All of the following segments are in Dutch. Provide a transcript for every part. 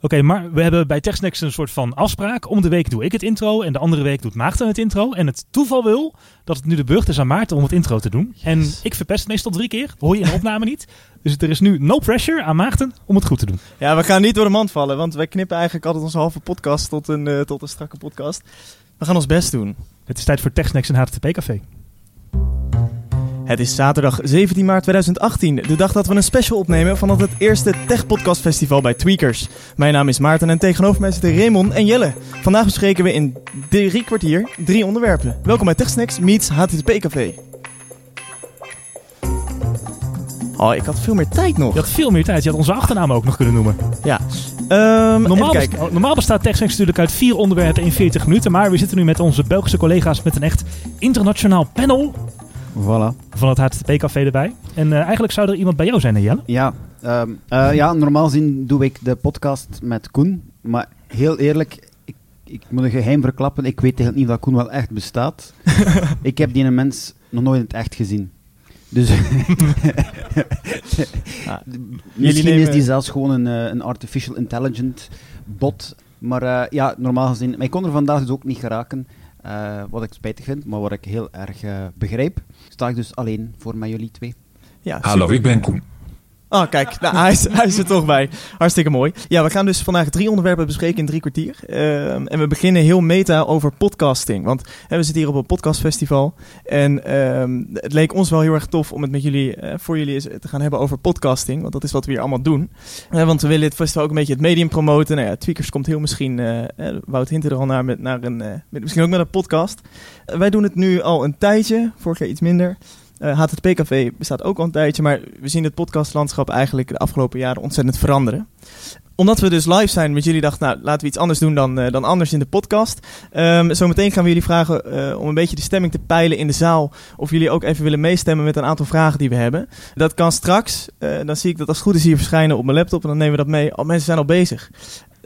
Oké, maar we hebben bij TechSnacks een soort van afspraak. Om de week doe ik het intro en de andere week doet Maarten het intro. En het toeval wil dat het nu de beurt is aan Maarten om het intro te doen. En ik verpest het meestal drie keer. Hoor je in de opname niet. Dus er is nu no pressure aan Maarten om het goed te doen. Ja, we gaan niet door de mand vallen, want wij knippen eigenlijk altijd onze halve podcast tot een, eh, tot een strakke podcast. We gaan ons best doen. Het is tijd voor TechSnacks en HTTP Café. Het is zaterdag 17 maart 2018, de dag dat we een special opnemen van het eerste Tech Podcast Festival bij Tweakers. Mijn naam is Maarten en tegenover mij zitten Raymond en Jelle. Vandaag bespreken we in drie kwartier drie onderwerpen. Welkom bij TechSnacks meets HTTP Café. Oh, ik had veel meer tijd nog. Je had veel meer tijd. Je had onze achternaam ook nog kunnen noemen. Ja. Ehm Normaal, normaal bestaat TechSnacks natuurlijk uit vier onderwerpen in 40 minuten. Maar we zitten nu met onze Belgische collega's met een echt internationaal panel Voilà. van het HTTP Café erbij. En eh, eigenlijk zou er iemand bij jou zijn, hè, Jelle? Ja, ehm, eh, ja, normaal gezien doe ik de podcast met Koen. Maar heel eerlijk, ik, ik moet een geheim verklappen. Ik weet eigenlijk niet of dat Koen wel echt bestaat. ik heb die een mens nog nooit in het echt gezien. Dus Ah, misschien nemen- is die zelfs gewoon een, eh, een artificial intelligent bot. Maar eh, ja, normaal gezien... Maar ik kon er vandaag dus ook niet geraken. Eh, wat ik spijtig vind, maar wat ik heel erg eh, begrijp. Sta ik dus alleen voor met jullie twee. Ja, Hallo, ik ben Koen. Oh, kijk, nou, hij, is, er toch bij. Hartstikke mooi. Ja, we gaan dus vandaag drie onderwerpen bespreken in drie kwartier. Ehm, en we beginnen heel meta over podcasting. Want hè, we zitten hier op een podcastfestival. En ehm, het leek ons wel heel erg tof om het met jullie, eh, voor jullie te gaan hebben over podcasting. Want dat is wat we hier allemaal doen. Want we willen het festival ook een beetje het medium promoten. Nou ja, Tweakers komt heel misschien, eh Wout Hinten er al naar, met, naar een, eh, met, misschien ook met een podcast. Wij doen het nu al een tijdje, vorig jaar iets minder. Eh, HTTP Café bestaat ook al een tijdje, maar we zien het podcastlandschap eigenlijk de afgelopen jaren ontzettend veranderen. Omdat we dus live zijn met jullie dachten, nou laten we iets anders doen dan, eh, dan anders in de podcast. Ehm zometeen gaan we jullie vragen eh, om een beetje de stemming te peilen in de zaal. Of jullie ook even willen meestemmen met een aantal vragen die we hebben. Dat kan straks. Eh, dan zie ik dat als het goed is hier verschijnen op mijn laptop en dan nemen we dat mee. Oh, mensen zijn al bezig.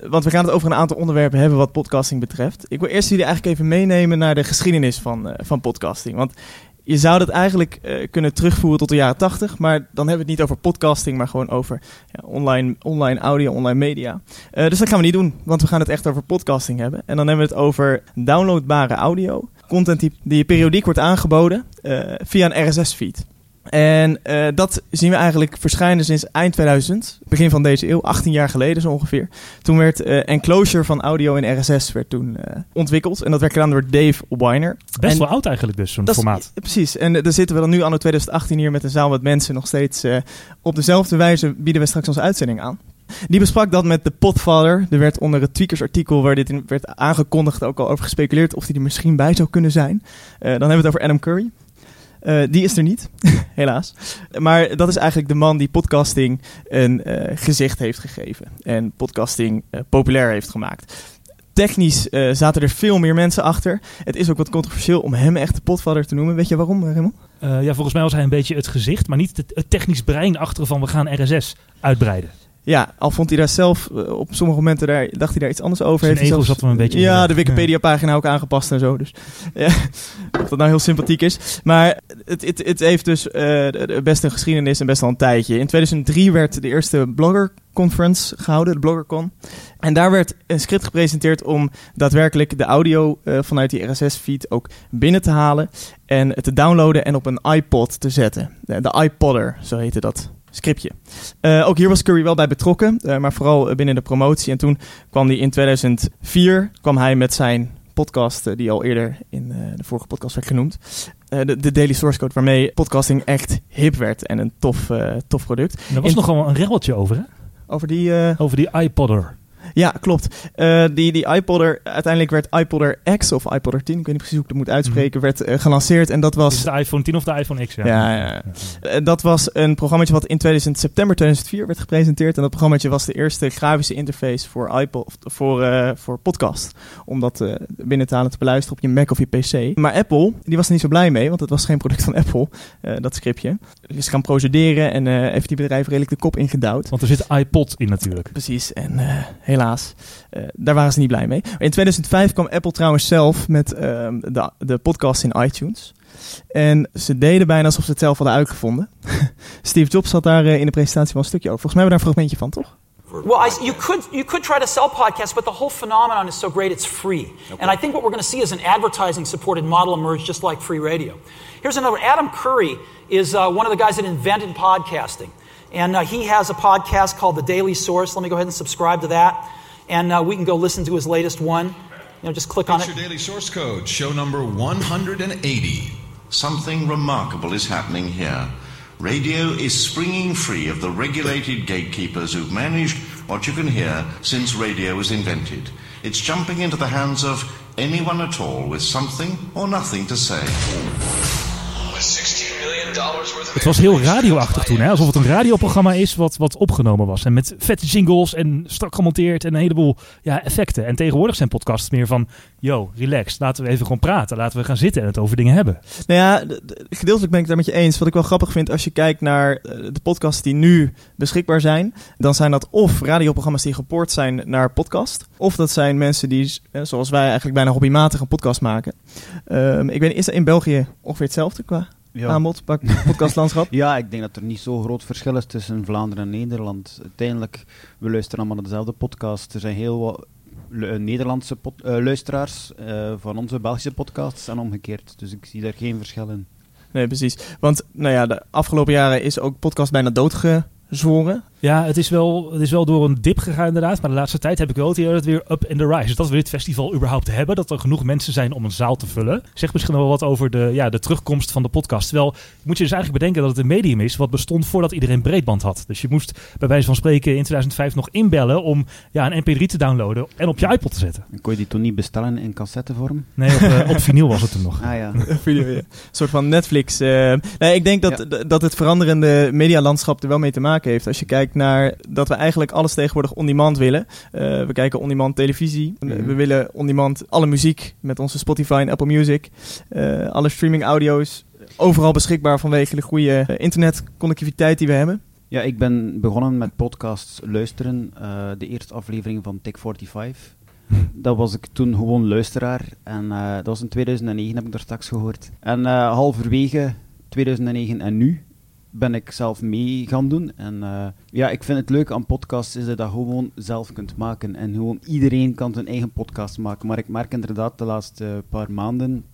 Want we gaan het over een aantal onderwerpen hebben wat podcasting betreft. Ik wil eerst jullie eigenlijk even meenemen naar de geschiedenis van, eh, van podcasting. Want je zou dat eigenlijk eh, kunnen terugvoeren tot de jaren 80, maar dan hebben we het niet over podcasting, maar gewoon over ja, online, online audio, online media. Eh, dus dat gaan we niet doen, want we gaan het echt over podcasting hebben. En dan hebben we het over downloadbare audio, content die, die periodiek wordt aangeboden eh, via een RSS-feed. En eh, dat zien we eigenlijk verschijnen sinds eind 2000, begin van deze eeuw, 18 jaar geleden zo ongeveer. Toen werd eh, enclosure van audio in RSS werd toen eh, ontwikkeld en dat werd gedaan door Dave Weiner. Best En- wel oud eigenlijk dus, zo'n is- formaat. precies. En daar zitten we dan nu anno 2018 hier met een zaal met mensen nog steeds op dezelfde wijze bieden we straks onze uitzending aan. Die besprak dat met de Podfather. Er werd onder het Tweakers artikel waar dit in werd aangekondigd ook al over gespeculeerd of hij er misschien bij zou kunnen zijn. Dan hebben we het over Adam Curry. Eh, die is er niet, helaas. Maar dat is eigenlijk de man die podcasting een eh, gezicht heeft gegeven. En podcasting eh, populair heeft gemaakt. Technisch zaten er veel meer mensen achter. Het is ook wat controversieel om hem echt de potvader te noemen. Weet je waarom, Raymond? Ja, volgens mij was hij een beetje het gezicht, maar niet het technisch brein achter van we gaan RSS uitbreiden. Ja, al vond hij daar zelf eh, op sommige momenten daar, dacht hij daar iets anders over. Zijn Heeft zelfs- zat er een beetje Ja, de Wikipedia-pagina ook aangepast en zo. Dus ja, of dat nou heel sympathiek is. Maar het, het, het heeft dus eh, best een geschiedenis en best al een tijdje. In 2003 werd de eerste Blogger Conference gehouden, de BloggerCon. En daar werd een script gepresenteerd om daadwerkelijk de audio eh, vanuit die RSS-feed ook binnen te halen. En te downloaden en op een iPod te zetten. De, de iPodder, zo heette dat scriptje. Eh, ook hier was Curry wel bij betrokken, eh, maar vooral eh, binnen de promotie. En toen kwam hij in 2004 kwam hij met zijn podcast, die al eerder in de vorige podcast werd genoemd. de, de Daily Source Code, waarmee podcasting echt hip werd en een tof, tof product. En er was In- nogal een relletje over, hè? Over die... Over die iPodder. Ja, klopt. Eh, die, die iPodder, uiteindelijk werd iPodder X of iPodder 10, ik weet niet precies hoe ik dat moet uitspreken, werd eh, gelanceerd. En dat was... Is de iPhone 10 of de iPhone X? Ja, Ja, ja, ja. Eh, dat was een programmaatje wat in 2000, september 2004 werd gepresenteerd. En dat programmaatje was de eerste grafische interface voor, iPod, voor, voor podcast. Om dat binnen te halen te beluisteren op je Mac of je PC. Maar Apple, die was er niet zo blij mee, want het was geen product van Apple, dat scriptje. Dus gaan procederen en heeft die bedrijf redelijk de kop ingedouwd. Want er zit iPod in natuurlijk. Precies, en helaas, eh, daar waren ze niet blij mee. Maar in 2005 kwam Apple trouwens zelf met ehm, de, de podcast in iTunes. En ze deden bijna alsof ze het zelf hadden uitgevonden. Steve Jobs had daar eh, in de presentatie wel een stukje over. Volgens mij hebben we daar een fragmentje van, toch? Well, I, you could you could try to sell podcasts, but the whole phenomenon is so great it's free. And I think what we're going to see is an advertising-supported model emerge, just like free radio. Here's another. Adam Curry is uh, one of the guys that invented podcasting, and uh, he has a podcast called The Daily Source. Let me go ahead and subscribe to that, and uh, we can go listen to his latest one. You know, just click on it. your daily source code, show number 180. Something remarkable is happening here. Radio is springing free of the regulated gatekeepers who've managed what you can hear since radio was invented. It's jumping into the hands of anyone at all with something or nothing to say. Het was heel radioachtig toen, hè? alsof het een radioprogramma is wat, wat opgenomen was. En met vette jingles en strak gemonteerd en een heleboel ja, effecten. En tegenwoordig zijn podcasts meer van, yo, relax, laten we even gewoon praten. Laten we gaan zitten en het over dingen hebben. Nou ja, gedeeltelijk ben ik daar met je eens. Wat ik wel grappig vind als je kijkt naar eh, de podcasts die nu beschikbaar zijn, dan zijn dat of radioprogramma's die gepoord zijn naar podcast, of dat zijn mensen die, eh, zoals wij eigenlijk bijna hobbymatig een podcast maken. Ehm, ik weet is dat in België ongeveer hetzelfde qua Ja. aanbod, podcastlandschap? Ja, ik denk dat er niet zo groot verschil is tussen Vlaanderen en Nederland. Uiteindelijk, we luisteren allemaal naar dezelfde podcast. Er zijn heel wat eh, Nederlandse pod- eh, luisteraars eh, van onze Belgische podcasts en omgekeerd. Dus ik zie daar geen verschil in. Nee, precies. Want nou ja, de afgelopen jaren is ook podcast bijna doodgezworen. Ja, het is, wel, het is wel door een dip gegaan inderdaad. Maar de laatste tijd heb ik wel het idee dat het weer up in the rise. Dus dat we dit festival überhaupt hebben. Dat er genoeg mensen zijn om een zaal te vullen. Zegt misschien wel wat over de, ja, de terugkomst van de podcast. Terwijl moet je dus eigenlijk bedenken dat het een medium is wat bestond voordat iedereen breedband had. Dus je moest bij wijze van spreken in 2005 nog inbellen om ja, een mp3 te downloaden en op je iPod te zetten. En kon je die toen niet bestellen in cassettevorm? Nee, op, eh, op vinyl was het toen nog. Ah ja. Video, ja. Een soort van Netflix. eh. nee, ik denk dat, Ja. dat het veranderende medialandschap er wel mee te maken heeft. Als je kijkt naar dat we eigenlijk alles tegenwoordig on-demand willen. Eh, we kijken on-demand televisie. We- Mhm. We willen on-demand alle muziek met onze Spotify en Apple Music. Eh, alle streaming audio's. Overal beschikbaar vanwege de goede eh, internetconnectiviteit die we hebben. Ja, ik ben begonnen met podcasts luisteren. de eerste aflevering van Tech 45. Dat was ik toen gewoon luisteraar. En dat was in 2009, heb ik daar straks gehoord. En halverwege 2009 en nu ben ik zelf mee gaan doen. En eh, ja, ik vind het leuk aan podcasts is dat je dat gewoon zelf kunt maken. En gewoon iedereen kan zijn eigen podcast maken. Maar ik merk inderdaad de laatste paar maanden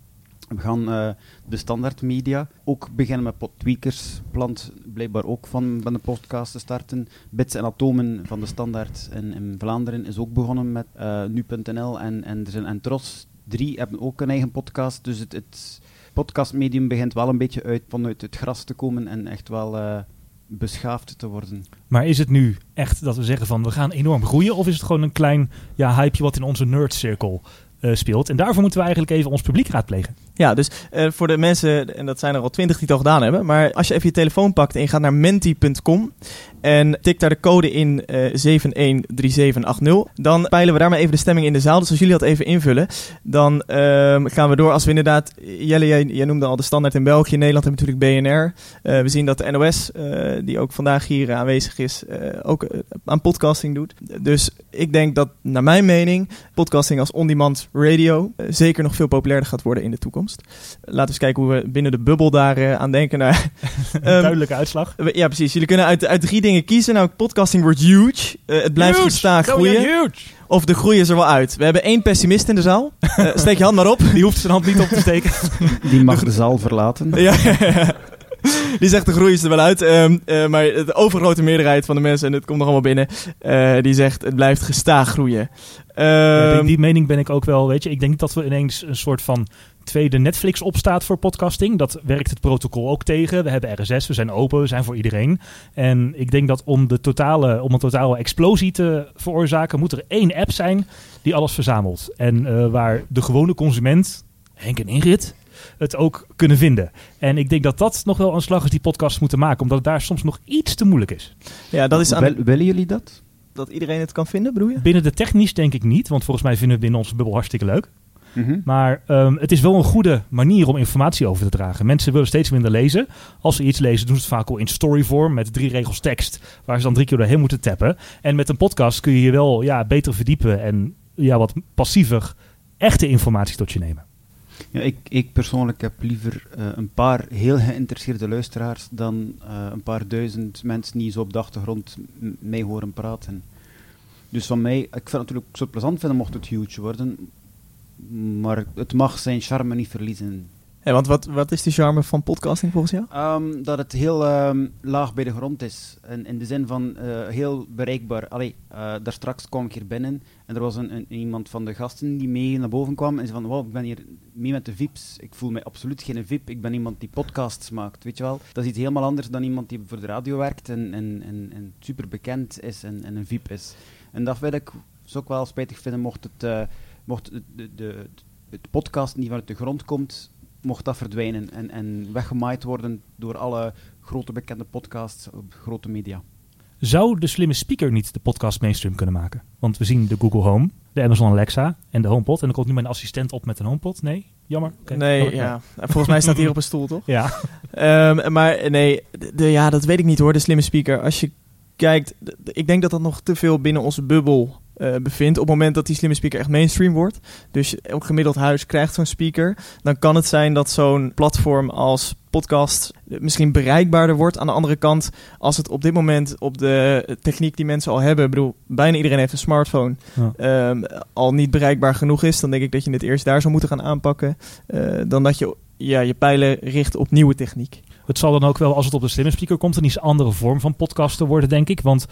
we gaan eh, de standaard media ook beginnen met podtweakers. Plant blijkbaar ook van, van de podcast te starten. Bits en atomen van de standaard in, in Vlaanderen is ook begonnen met eh, nu.nl. En, en, er zijn, en Tros 3 hebben ook een eigen podcast. Dus het, het podcastmedium begint wel een beetje uit vanuit het gras te komen en echt wel eh, beschaafd te worden. Maar is het nu echt dat we zeggen van we gaan enorm groeien? Of is het gewoon een klein ja, hypeje wat in onze nerdcirkel eh, speelt? En daarvoor moeten we eigenlijk even ons publiek raadplegen. Ja, dus eh, voor de mensen, en dat zijn er al twintig die het al gedaan hebben, maar als je even je telefoon pakt en je gaat naar menti.com en tikt daar de code in eh 713780, dan peilen we daar maar even de stemming in de zaal. Dus als jullie dat even invullen, dan ehm, gaan we door. Als we inderdaad, Jelle, jij, jij noemde al de standaard in België, Nederland hebben natuurlijk BNR. Eh, we zien dat de NOS, eh, die ook vandaag hier aanwezig is, eh, ook eh, aan podcasting doet. Dus ik denk dat, naar mijn mening, podcasting als on-demand radio eh, zeker nog veel populairder gaat worden in de toekomst. Laten we eens kijken hoe we binnen de bubbel daar eh, aan denken. Nou, ehm, Duidelijke uitslag. ja, precies. Jullie kunnen uit, uit drie dingen kiezen. Nou, podcasting wordt huge. Eh, het blijft gestaag groeien. Of de groei is er wel uit. We hebben één pessimist in de zaal. Eh, steek je hand maar op. Die hoeft zijn hand niet op te steken. Die mag de zaal verlaten. Ja, die zegt de groei is er wel uit. Ehm, eh, maar de overgrote meerderheid van de mensen, en het komt nog allemaal binnen, eh, die zegt het blijft gestaag groeien. Ja, Ehm, die, die mening ben ik ook wel, weet je. Ik denk niet dat we ineens een soort van tweede Netflix opstaat voor podcasting. Dat werkt het protocol ook tegen. We hebben RSS, we zijn open, we zijn voor iedereen. En ik denk dat om, de totale, om een totale explosie te veroorzaken, moet er één app zijn die alles verzamelt. En eh, waar de gewone consument, Henk en Ingrid, het ook kunnen vinden. En ik denk dat dat nog wel een slag is die podcasts moeten maken, omdat het daar soms nog iets te moeilijk is. ja, dat is aan, jullie dat? dat iedereen het kan vinden, bedoel je? Binnen de technisch denk ik niet, want volgens mij vinden we binnen onze bubbel hartstikke leuk. Mhm. Maar ehm, het is wel een goede manier om informatie over te dragen. Mensen willen steeds minder lezen. Als ze iets lezen, doen ze het vaak al in storyvorm met drie regels tekst, waar ze dan drie keer doorheen moeten tappen. En met een podcast kun je je wel ja, beter verdiepen en ja, wat passiever echte informatie tot je nemen. Ja, ik, ik persoonlijk heb liever eh, een paar heel geïnteresseerde luisteraars dan eh, een paar duizend mensen die zo op de achtergrond m- mij horen praten. Dus van mij, ik vind het natuurlijk het plezant vinden mocht het huge worden, maar het mag zijn charme niet verliezen. Ja, want wat, wat is de charme van podcasting volgens jou? Ehm, dat het heel ehm, laag bij de grond is. In, in de zin van eh, heel bereikbaar. Allee, eh, daar straks kwam ik hier binnen en er was een, een- iemand van de gasten die mee naar boven kwam en zei van, wow, ik ben hier mee met de VIP's. Ik voel mij absoluut geen VIP. Ik ben iemand die podcasts maakt, weet je wel. Dat is iets helemaal anders dan iemand die voor de radio werkt en, en, en, en super bekend is en, en een VIP is. En dat wil ik zou ik wel spijtig vinden mocht het, eh, mocht de, de, de, het podcast niet vanuit de grond komt, mocht dat verdwijnen en, en weggemaaid worden door alle grote bekende podcasts op grote media. Zou de slimme speaker niet de podcast mainstream kunnen maken? Want we zien de Google Home, de Amazon Alexa en de HomePod. En er komt nu mijn assistent op met een HomePod. Nee? Jammer. Nee, ja. Volgens mij staat hij hier op een stoel, toch? Ja. Ehm, maar nee, de, de- ja, dat weet ik niet hoor, de slimme speaker. Als je kijkt, ik denk dat dat nog te veel binnen onze bubbel eh, bevindt. Op het moment dat die slimme speaker echt mainstream wordt, dus elk gemiddeld huis krijgt zo'n speaker, dan kan het zijn dat zo'n platform als podcast misschien bereikbaarder wordt. Aan de andere kant, als het op dit moment op de techniek die mensen al hebben, ik bedoel, bijna iedereen heeft een smartphone, Ja. ehm, al niet bereikbaar genoeg is, dan denk ik dat je het eerst daar zou moeten gaan aanpakken, eh, dan dat je ja, je pijlen richt op nieuwe techniek. Het zal dan ook wel, als het op de slimme speaker komt, een iets andere vorm van podcasten worden, denk ik. Want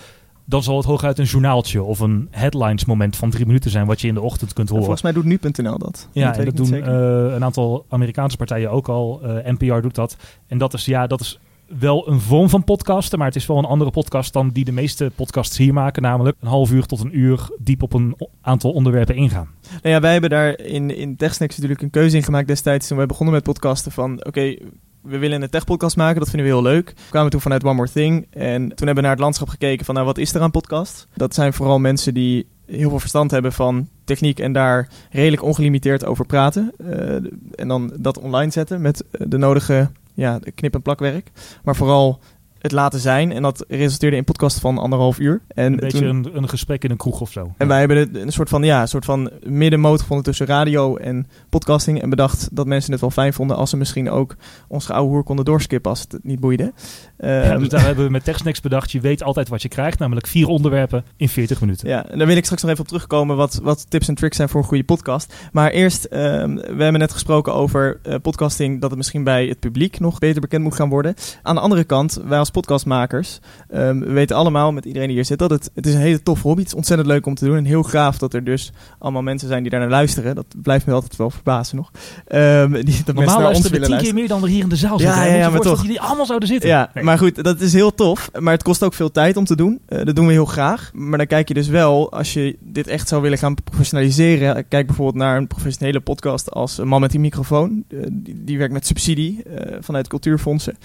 dan zal het hooguit een journaaltje of een headlines moment van drie minuten zijn, wat je in de ochtend kunt En horen. volgens mij doet nu.nl dat. Ja, en dat doen eh, een aantal Amerikaanse partijen ook al. Eh, NPR doet dat. En dat is, ja, dat is wel een vorm van podcasten, maar het is wel een andere podcast dan die de meeste podcasts hier maken. Namelijk een half uur tot een uur diep op een aantal onderwerpen ingaan. Nou ja, wij hebben daar in, in TechSnacks natuurlijk een keuze in gemaakt destijds toen wij begonnen met podcasten van oké, we willen een techpodcast maken, dat vinden we heel leuk. We kwamen toen vanuit One More Thing en toen hebben we naar het landschap gekeken van nou wat is er aan podcast? Dat zijn vooral mensen die heel veel verstand hebben van techniek en daar redelijk ongelimiteerd over praten. Eh, en dan dat online zetten met de nodige ja, knip- en plakwerk. Maar vooral het laten zijn en dat resulteerde in een podcast van anderhalf uur. En Een beetje toen- een, een gesprek in een kroeg of zo. en wij hebben een soort van, ja, een soort van middenmoot gevonden tussen radio en podcasting. En bedacht dat mensen het wel fijn vonden als ze misschien ook onze oude hoer konden doorskippen als het niet boeide. Ja, Ehm, dus daar hebben we met TechSnacks bedacht, je weet altijd wat je krijgt. Namelijk vier onderwerpen in 40 minuten. Ja, en daar wil ik straks nog even op terugkomen wat, wat tips en tricks zijn voor een goede podcast. Maar eerst, ehm, we hebben net gesproken over eh, podcasting, dat het misschien bij het publiek nog beter bekend moet gaan worden. Aan de andere kant, wij als podcastmakers ehm, we weten allemaal met iedereen die hier zit dat het, het is een hele toffe hobby. Het is ontzettend leuk om te doen en heel gaaf dat er dus allemaal mensen zijn die daar naar luisteren. Dat blijft me altijd wel verbazen nog. Ehm, die, dat mensen Normaal naar ons willen tien luisteren. keer meer dan er hier in de zaal Ja, zitten. ja, je ja, maar toch. dat die allemaal zouden zitten. Ja, Nee. maar goed, dat is heel tof. Maar het kost ook veel tijd om te doen. Eh, dat doen we heel graag. Maar dan kijk je dus wel, als je dit echt zou willen gaan professionaliseren. Kijk bijvoorbeeld naar een professionele podcast als Een Man met die microfoon. Eh, die, die werkt met subsidie eh, vanuit cultuurfondsen.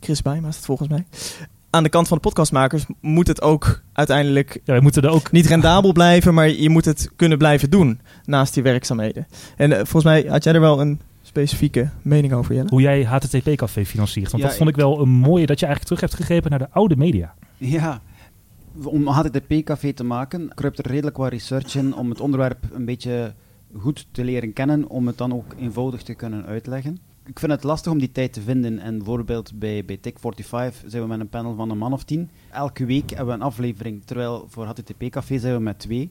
Chris Bijma is het volgens mij. Aan de kant van de podcastmakers moet het ook uiteindelijk Ja, we moeten er ook niet rendabel blijven, maar je moet het kunnen blijven doen naast je werkzaamheden. En eh, volgens mij had jij er wel een specifieke mening over, Jelle? hoe jij HTTP-café financiert. Want Ja, dat vond ik wel een mooie dat je eigenlijk terug hebt gegrepen naar de oude media. Ja, om HTTP-café te maken, kruipt er redelijk wat research in om het onderwerp een beetje goed te leren kennen, om het dan ook eenvoudig te kunnen uitleggen. Ik vind het lastig om die tijd te vinden. En bijvoorbeeld bij, bij Tech45 zijn we met een panel van een man of tien. Elke week hebben we een aflevering, terwijl voor HTTP-café zijn we met twee.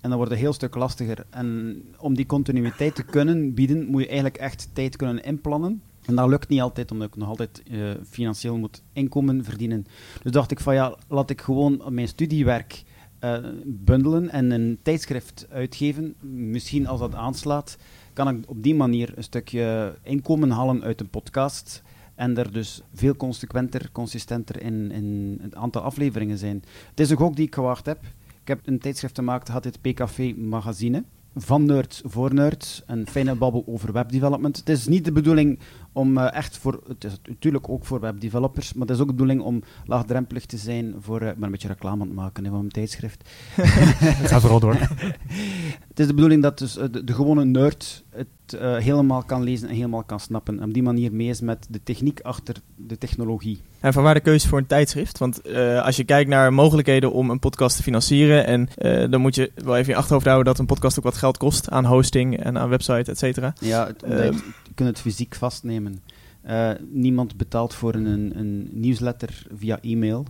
En dan wordt een heel stuk lastiger. En om die continuïteit te kunnen bieden, moet je eigenlijk echt tijd kunnen inplannen. En dat lukt niet altijd, omdat ik nog altijd eh, financieel moet inkomen verdienen. Dus dacht ik van ja, laat ik gewoon mijn studiewerk eh, bundelen en een tijdschrift uitgeven. Misschien als dat aanslaat, kan ik op die manier een stukje inkomen halen uit een podcast. En er dus veel consequenter, consistenter in, in het aantal afleveringen zijn. Het is een gok die ik gewaagd heb. Ik heb een tijdschrift gemaakt, had het PKV Magazine. Van nerds voor nerds. Een fijne babbel over webdevelopment. Het is niet de bedoeling om eh, echt voor... Het is natuurlijk ook voor webdevelopers, maar het is ook de bedoeling om laagdrempelig te zijn voor... eh, ik ben een beetje reclame aan het maken hè, van mijn tijdschrift. Ga vooral door. Het is de bedoeling dat dus, eh, de, de gewone nerd het eh, helemaal kan lezen en helemaal kan snappen. En op die manier mee is met de techniek achter de technologie. En vanwaar de keuze voor een tijdschrift? Want eh, als je kijkt naar mogelijkheden om een podcast te financieren, en eh, dan moet je wel even in je achterhoofd houden dat een podcast ook wat geld kost aan hosting en aan website, et cetera. Ja, het, het- kunt het fysiek vastnemen. Eh, niemand betaalt voor een, een nieuwsletter via e-mail.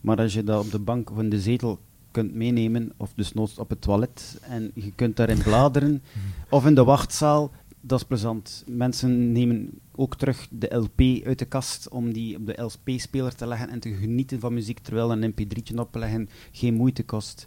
Maar als je dat op de bank of in de zetel kunt meenemen, of dus noods op het toilet. En je kunt daarin bladeren, of in de wachtzaal. Dat is plezant. Mensen nemen ook terug de LP uit de kast om die op de LP-speler te leggen en te genieten van muziek terwijl een mp3'tje opleggen geen moeite kost.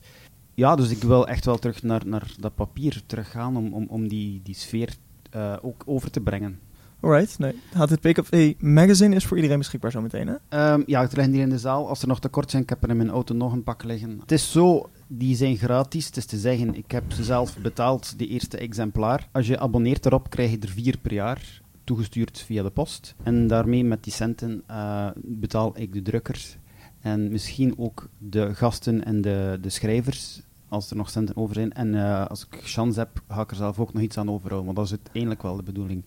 Ja, dus ik wil echt wel terug naar, naar dat papier teruggaan om, om, om die, die sfeer eh, ook over te brengen. Alright, nee. HTTP Magazine is voor iedereen beschikbaar zometeen, hè? Ehm, ja, het liggen hier in de zaal. Als er nog tekort zijn, ik heb er in mijn auto nog een pak liggen. Het is zo, die zijn gratis. Het is te zeggen, ik heb ze zelf betaald, die eerste exemplaar. Als je abonneert erop, krijg je er vier per jaar toegestuurd via de post. En daarmee met die centen eh, betaal ik de drukker en misschien ook de gasten en de, de schrijvers, als er nog centen over zijn. En eh, als ik chance heb, ga ik er zelf ook nog iets aan overhouden, want dat is uiteindelijk wel de bedoeling.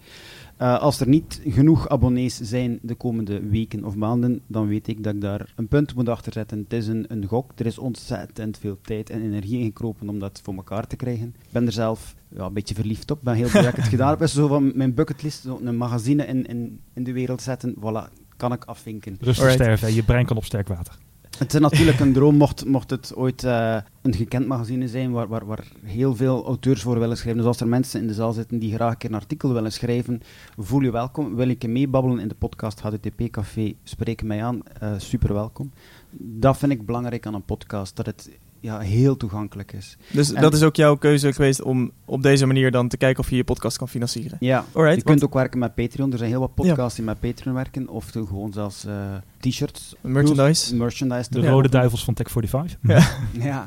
Eh, als er niet genoeg abonnees zijn de komende weken of maanden, dan weet ik dat ik daar een punt moet achter zetten. Het is een, een gok. Er is ontzettend veel tijd en energie ingekropen om dat voor elkaar te krijgen. Ik ben er zelf ja, een beetje verliefd op. Ik ben heel blij dat ik het gedaan heb. Het is zo van mijn bucketlist, zo een magazine in, in, in de wereld zetten. Voilà, kan ik afvinken. Rustig Alright. sterven, je brein kan op sterk water. Het is natuurlijk een droom, mocht, mocht het ooit eh, een gekend magazine zijn waar, waar, waar heel veel auteurs voor willen schrijven. Dus als er mensen in de zaal zitten die graag een keer een artikel willen schrijven, voel je welkom. Wil ik je meebabbelen in de podcast HTTP Café, spreek mij aan. eh, super welkom. Dat vind ik belangrijk aan een podcast, dat het ja, heel toegankelijk is. Dus En- dat is ook jouw keuze geweest om op deze manier dan te kijken of je je podcast kan financieren. Ja, Alright, je kunt ook werken met Patreon. Er zijn heel wat podcasts die met Patreon werken. Of gewoon zelfs eh, t-shirts. Merchandise. Merchandise. De rode duivels van Tech 45. Ja,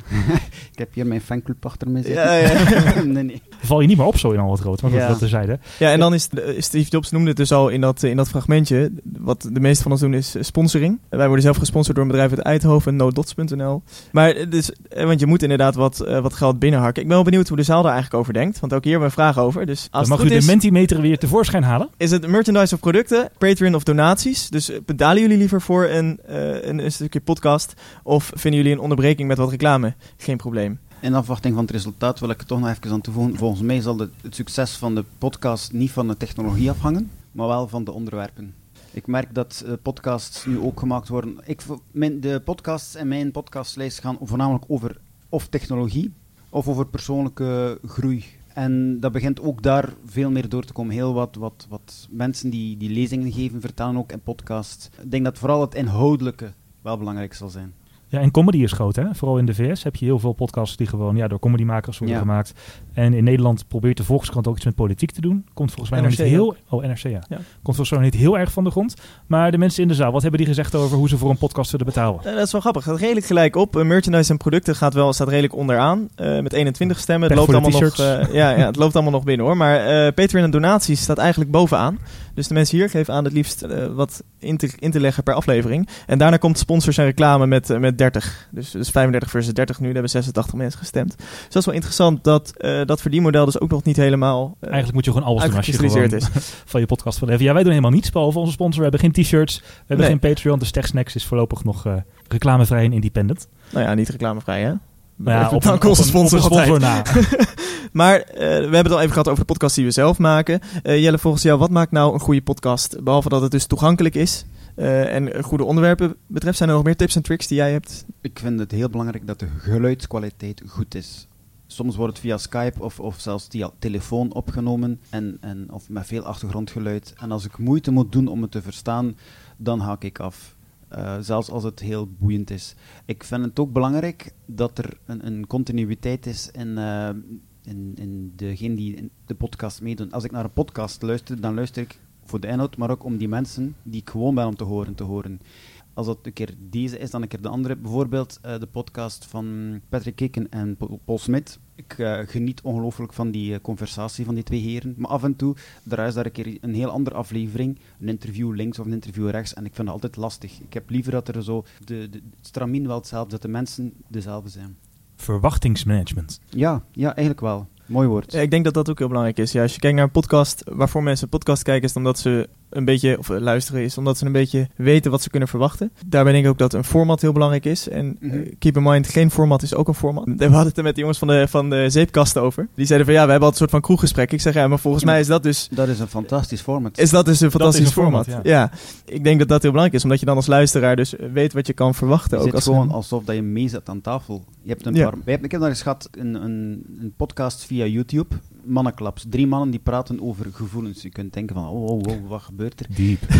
ik heb hier mijn fanclub achter me zitten. Ja, ja. nee, nee. Val je niet meer op zo in al wat rood, maar Ja. dat, terzijde. Ja, en dan is de- Steve Jobs noemde het dus al in dat, in dat fragmentje. Wat de meeste van ons doen is sponsoring. Wij worden zelf gesponsord door een bedrijf uit Eindhoven, nodots.nl. Maar dus, eh, want je moet inderdaad wat, eh, wat geld binnenharken. Ik ben wel benieuwd hoe de zaal daar eigenlijk over denkt. Want ook hier hebben we een vraag over. Dus als Dan het mag u de is, Mentimeter weer tevoorschijn halen. is het merchandise of producten, Patreon of donaties? Dus eh, betalen jullie liever voor een, eh, een, een stukje podcast? Of vinden jullie een onderbreking met wat reclame? Geen probleem. In afwachting van het resultaat wil ik er toch nog even aan toevoegen. Volgens mij zal de- het succes van de podcast niet van de technologie afhangen, maar wel van de onderwerpen. Ik merk dat eh, podcasts nu ook gemaakt worden. Ik, mijn, de podcasts en mijn podcastlijst gaan voornamelijk over of technologie of over persoonlijke groei. En dat begint ook daar veel meer door te komen. Heel wat, wat, wat mensen die, die lezingen geven, vertellen ook in podcasts. Ik denk dat vooral het inhoudelijke wel belangrijk zal zijn. Ja, en comedy is groot, hè? Vooral in de VS heb je heel veel podcasts die gewoon ja, door comedymakers worden Ja. gemaakt. En in Nederland probeert de Volkskrant ook iets met politiek te doen. Komt volgens mij nog niet heel... Oh, NRC, ja. Ja. Komt volgens mij nog niet heel erg van de grond. Maar de mensen in de zaal, wat hebben die gezegd over hoe ze voor een podcast zullen betalen? Eh, dat is wel grappig. Het gaat redelijk gelijk op. Eh, merchandise en producten gaat wel, staat redelijk onderaan. eh, met 21 stemmen. Het loopt, allemaal nog, ja, ja, het loopt allemaal nog binnen hoor. Maar eh Patreon en donaties staat eigenlijk bovenaan. Dus de mensen hier geven aan het liefst wat in te, in te leggen per aflevering. En daarna komt sponsors en reclame met, met 30. Dus, dus 35 versus 30 nu. Daar hebben 86 mensen gestemd. Dus dat is wel interessant dat dat verdienmodel dus ook nog niet helemaal eh, Eigenlijk moet je gewoon alles doen als je gewoon is. van je podcast wil leven. Ja, wij doen helemaal niets, behalve onze sponsor. We hebben geen t-shirts, we hebben Nee. geen Patreon. Dus TechSnacks is voorlopig nog eh, reclamevrij en independent. Nou ja, niet reclamevrij hè. Maar ja, Op, onze op een- sponsor op een sponsor altijd. na. Maar eh, we hebben het al even gehad over de podcast die we zelf maken. Eh, Jelle, volgens jou, wat maakt nou een goede podcast? Behalve dat het dus toegankelijk is eh, en goede onderwerpen betreft, zijn er nog meer tips en tricks die jij hebt? Ik vind het heel belangrijk dat de geluidskwaliteit goed is. Soms wordt het via Skype of, of zelfs via telefoon opgenomen en, en, of met veel achtergrondgeluid. En als ik moeite moet doen om het te verstaan, dan haak ik af. Eh, zelfs als het heel boeiend is. Ik vind het ook belangrijk dat er een, een continuïteit is in, eh, in, in die de podcast meedoen. Als ik naar een podcast luister, dan luister ik voor de inhoud, maar ook om die mensen die ik gewoon ben om te horen, te horen. Als dat een keer deze is, dan een keer de andere. Bijvoorbeeld eh, de podcast van Patrick Kikken en Paul Smit. Ik eh, geniet ongelooflijk van die eh, conversatie van die twee heren. Maar af en toe draai daar een keer een heel andere aflevering. Een interview links of een interview rechts. En ik vind dat altijd lastig. Ik heb liever dat er zo de, de, het stramien wel hetzelfde, dat de mensen dezelfde zijn. Verwachtingsmanagement. Ja, ja, eigenlijk wel. Mooi woord. Ja, ik denk dat dat ook heel belangrijk is. Ja, als je kijkt naar een podcast, waarvoor mensen een podcast kijken, is omdat ze een beetje, of eh, luisteren is omdat ze een beetje weten wat ze kunnen verwachten. Daarbij denk ik ook dat een format heel belangrijk is. En eh, Mhm. keep in mind, geen format is ook een format. We hadden het er met de jongens van de, van de zeepkast over. Die zeiden van ja, we hebben altijd een soort van kroeggesprek. Ik zeg ja, maar volgens Ja, maar- mij is dat dus Dat is een fantastisch format. is dat dus een fantastisch een format, format. ja. ja. ik denk dat dat heel belangrijk is, omdat je dan als luisteraar dus eh, weet wat je kan verwachten. Het Ook als gewoon een- alsof dat je mee zit aan tafel. Je hebt een Ja. paar, wij hebben, ik heb daar eens gehad een, een, een podcast via YouTube. Mannenklaps. Drie mannen die praten over gevoelens. Je kunt denken van, oh, oh, oh wat gebeurt er? Diep.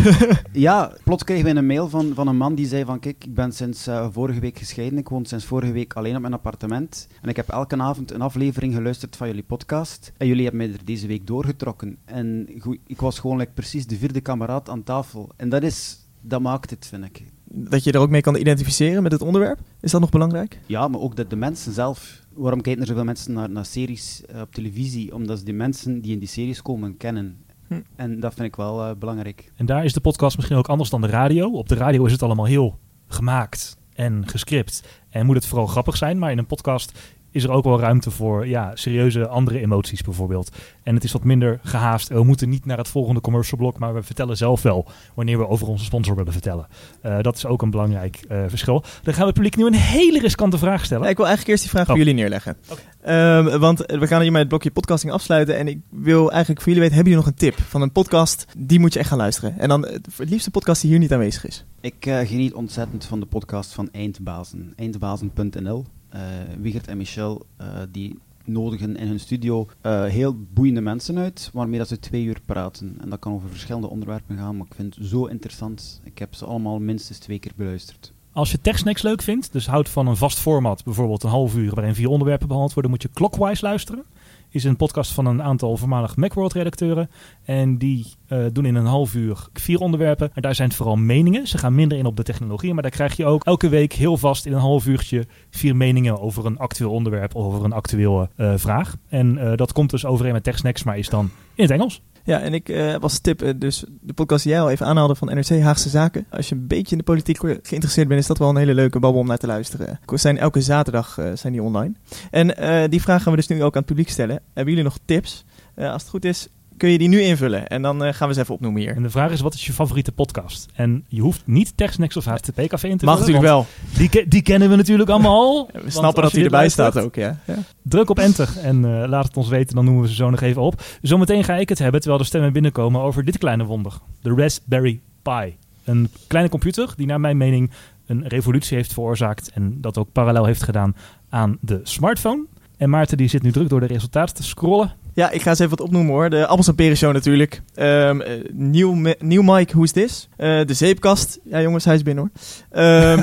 Ja, plots kregen we een mail van, van een man die zei van, kijk, ik ben sinds eh, vorige week gescheiden. Ik woon sinds vorige week alleen op mijn appartement. En ik heb elke avond een aflevering geluisterd van jullie podcast. En jullie hebben mij er deze week doorgetrokken. En ik was gewoon like, precies de vierde kameraad aan tafel. En dat is... Dat maakt het, vind ik. dat je er ook mee kan identificeren met het onderwerp. Is dat nog belangrijk? Ja, maar ook dat de mensen zelf. Waarom kijken er zoveel mensen naar, naar series eh, op televisie? Omdat ze die mensen die in die series komen kennen. Hm. En dat vind ik wel eh, belangrijk. En daar is de podcast misschien ook anders dan de radio. Op de radio is het allemaal heel gemaakt en gescript. En moet het vooral grappig zijn. Maar in een podcast is er ook wel ruimte voor ja, serieuze andere emoties bijvoorbeeld. En het is wat minder gehaast. We moeten niet naar het volgende commercial blok, maar we vertellen zelf wel wanneer we over onze sponsor willen vertellen. Eh, dat is ook een belangrijk eh, verschil. Dan gaan we het publiek nu een hele riskante vraag stellen. Ja, ik wil eigenlijk eerst die vraag Oh. voor jullie neerleggen. Ehm, want we gaan hier met het blokje podcasting afsluiten. En ik wil eigenlijk voor jullie weten, hebben jullie nog een tip van een podcast? Die moet je echt gaan luisteren. En dan het liefste podcast die hier niet aanwezig is. Ik eh, geniet ontzettend van de podcast van Eindbazen. Eindbazen.nl. Eh Wigert en Michel eh, die nodigen in hun studio eh, heel boeiende mensen uit, waarmee dat ze twee uur praten. En dat kan over verschillende onderwerpen gaan, maar ik vind het zo interessant. Ik heb ze allemaal minstens twee keer beluisterd. Als je TechSnacks leuk vindt, dus houdt van een vast format, bijvoorbeeld een half uur waarin vier onderwerpen behandeld worden, moet je Clockwise luisteren. Is een podcast van een aantal voormalig Macworld-redacteuren. En die eh, doen in een half uur vier onderwerpen. En daar zijn het vooral meningen. Ze gaan minder in op de technologie. Maar daar krijg je ook elke week heel vast in een half uurtje vier meningen over een actueel onderwerp of over een actuele eh, vraag. En eh, dat komt dus overeen met TechSnacks, maar is dan in het Engels. Ja, en ik eh, was tip, eh, dus de podcast die jij al even aanhaalde van NRC Haagse Zaken. Als je een beetje in de politiek geïnteresseerd bent, is dat wel een hele leuke babbel om naar te luisteren. Zijn elke zaterdag eh, zijn die online. En die vraag gaan we dus nu ook aan het publiek stellen. Hebben jullie nog tips? Als het goed is, kun je die nu invullen. En dan eh, gaan we ze even opnoemen hier. En de vraag is, wat is je favoriete podcast? En je hoeft niet TechSnacks of HTTP Café in te Mag vullen, natuurlijk wel. Die, die kennen we natuurlijk allemaal. We snappen dat hij erbij staat ook, ja. ja. Druk op enter en eh, laat het ons weten, dan noemen we ze zo nog even op. Zometeen ga ik het hebben, terwijl de stemmen binnenkomen, over dit kleine wonder. De Raspberry Pi. Een kleine computer die naar mijn mening een revolutie heeft veroorzaakt en dat ook parallel heeft gedaan aan de smartphone. En Maarten die zit nu druk door de resultaten te scrollen. Ja, ik ga eens even wat opnoemen hoor. De Appels en Peren Show natuurlijk. Eh, nieuw, nieuw Mike, Who's This? Eh, de Zeepkast. Ja jongens, hij is binnen hoor. Ehm,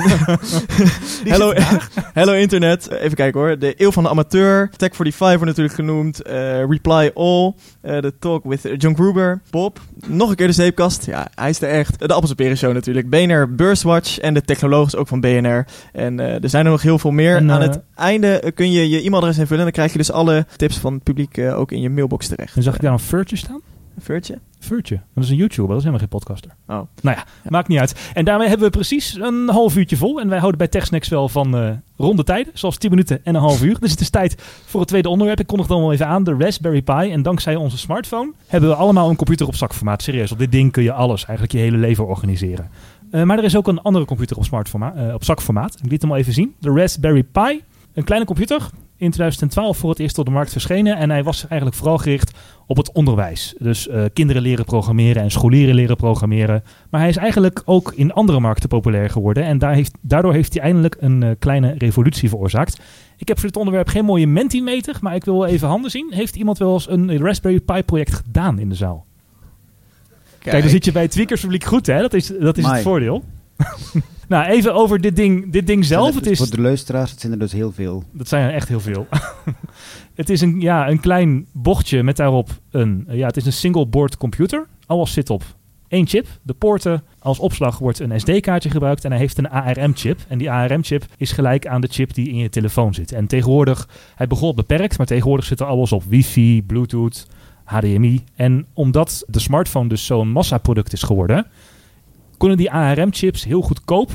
hello, hello Internet. Eh, even kijken hoor. De Eeuw van de Amateur. Tech 45 wordt natuurlijk genoemd. Reply All. De Talk with John Gruber. Bob. Nog een keer de Zeepkast. Ja, hij is er echt. De Appels en Peren Show natuurlijk. BNR Beurswatch. En de Technologisch ook van BNR. En er zijn er nog heel veel meer. En, Aan het einde kun je je e-mailadres invullen. En dan krijg je dus alle tips van het publiek ook in je mailbox terecht. En zag ik daar een Furtje staan? Een? Furtje. Dat is een YouTuber, dat is helemaal geen podcaster. Oh. Nou ja, maakt niet uit. En daarmee hebben we precies een half uurtje vol. En wij houden bij TechSnacks wel van eh, ronde tijden, zoals 10 minuten en een half uur. Dus het is tijd voor het tweede onderwerp. Ik kondig dan wel even aan, de Raspberry Pi. En dankzij onze smartphone hebben we allemaal een computer op zakformaat. Serieus, op dit ding kun je alles, eigenlijk je hele leven organiseren. Eh, maar er is ook een andere computer op, eh, op zakformaat. Ik liet hem al even zien. De Raspberry Pi. Een kleine computer. In 2012 voor het eerst op de markt verschenen. En hij was eigenlijk vooral gericht op het onderwijs. Dus eh, kinderen leren programmeren en scholieren leren programmeren. Maar hij is eigenlijk ook in andere markten populair geworden. En daar heeft, daardoor heeft hij eindelijk een eh, kleine revolutie veroorzaakt. Ik heb voor dit onderwerp geen mooie Mentimeter, maar ik wil wel even handen zien. Heeft iemand wel eens een Raspberry Pi project gedaan in de zaal? Kijk, dan zit je bij het tweakerspubliek goed, hè? Dat is, dat is het voordeel. Nou, even over dit ding, dit ding zelf. Het is, Voor de luisteraars het zijn er dus heel veel. dat zijn er echt heel veel. het is een, ja, een klein bochtje met daarop een... Ja, het is een single board computer. Alles zit op één chip. De poorten als opslag wordt een SD-kaartje gebruikt en hij heeft een ARM-chip. En die ARM-chip is gelijk aan de chip die in je telefoon zit. En tegenwoordig, hij begon beperkt, maar tegenwoordig zit er alles op wifi, bluetooth, HDMI. En omdat de smartphone dus zo'n massaproduct is geworden, kunnen die ARM-chips heel goedkoop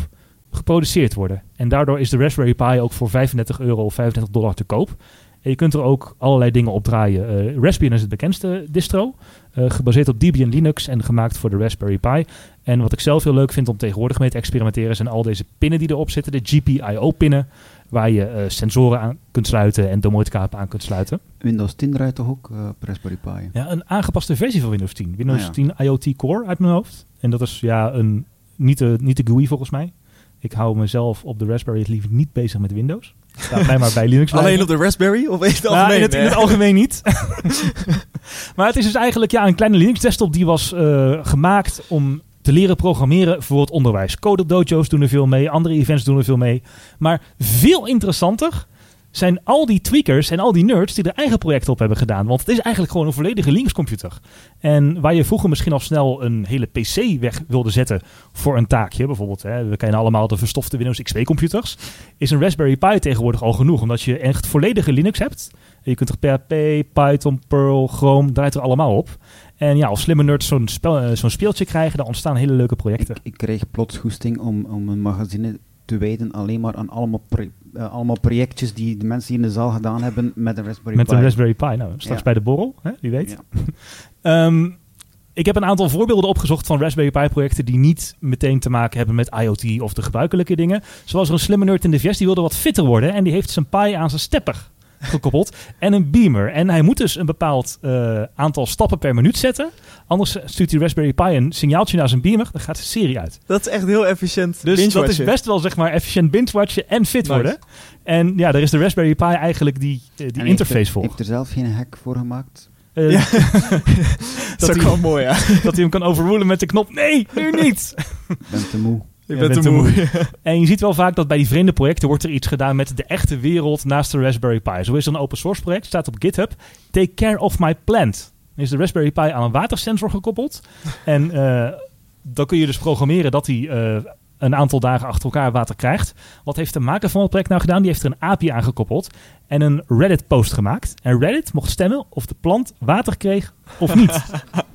geproduceerd worden. En daardoor is de Raspberry Pi ook voor 35 euro of 35 dollar te koop. En je kunt er ook allerlei dingen op draaien. Eh, Raspbian is het bekendste distro. eh, gebaseerd op Debian Linux en gemaakt voor de Raspberry Pi. En wat ik zelf heel leuk vind om tegenwoordig mee te experimenteren... zijn al deze pinnen die erop zitten. De GPIO-pinnen. Waar je eh, sensoren aan kunt sluiten en domoticaapen aan kunt sluiten. Windows 10 draait toch ook op Raspberry Pi? Ja, een aangepaste versie van Windows 10. Windows Ah, ja. 10 IoT Core uit mijn hoofd. En dat is ja, een, niet, de, niet de GUI volgens mij. Ik hou mezelf op de Raspberry het liever niet bezig met Windows. Laat mij maar bij Linux blijven. Alleen op de Raspberry of in het Nou, algemeen? in, het, in het algemeen niet. maar het is dus eigenlijk ja, een kleine Linux desktop die was eh, gemaakt om te leren programmeren voor het onderwijs. Code dojo's doen er veel mee, andere events doen er veel mee. Maar veel interessanter zijn al die tweakers en al die nerds die er eigen projecten op hebben gedaan. Want het is eigenlijk gewoon een volledige Linux-computer. En waar je vroeger misschien al snel een hele PC weg wilde zetten voor een taakje, bijvoorbeeld, hè, we kennen allemaal de verstofte Windows XP-computers, is een Raspberry Pi tegenwoordig al genoeg. Omdat je echt volledige Linux hebt. Je kunt er PHP, Python, Perl, Chrome, draait er allemaal op. En ja, als slimme nerds zo'n, eh, zo'n speeltje krijgen, dan ontstaan hele leuke projecten. Ik, ik kreeg plots goesting om, om een magazine te wijden alleen maar aan allemaal, eh, allemaal projectjes die de mensen hier in de zaal gedaan hebben met een Raspberry Met Pi. een Raspberry Pi. Nou, straks Ja. bij de borrel, hè, wie weet. Ja. Ehm, ik heb een aantal voorbeelden opgezocht van Raspberry Pi projecten die niet meteen te maken hebben met IoT of de gebruikelijke dingen. Zoals er een slimme nerd in de VS die wilde wat fitter worden en die heeft zijn Pi aan zijn stepper gekoppeld en een beamer. En hij moet dus een bepaald eh, aantal stappen per minuut zetten. Anders stuurt die Raspberry Pi een signaaltje naar zijn beamer, dan gaat de serie uit. Dat is echt heel efficiënt. Dus dat is best wel zeg maar efficiënt binge-watchen en fit Nice. worden. En ja, daar is de Raspberry Pi eigenlijk die, eh, die En heeft interface er- voor. Heeft er zelf geen hack voor gemaakt? Eh, Ja. dat is ook wel mooi, ja. dat hij hem kan overrulen met de knop. Nee, nu niet. Ik ben te moe. Bent bent te moe. En je ziet wel vaak dat bij die vreemde projecten wordt er iets gedaan met de echte wereld naast de Raspberry Pi. Zo is er een open source project, staat op GitHub. Take care of my plant. Dan is de Raspberry Pi aan een watersensor gekoppeld. En eh, dan kun je dus programmeren dat hij eh, een aantal dagen achter elkaar water krijgt. Wat heeft de maker van het project nou gedaan? Die heeft er een API aangekoppeld en een Reddit post gemaakt. En Reddit mocht stemmen of de plant water kreeg of niet.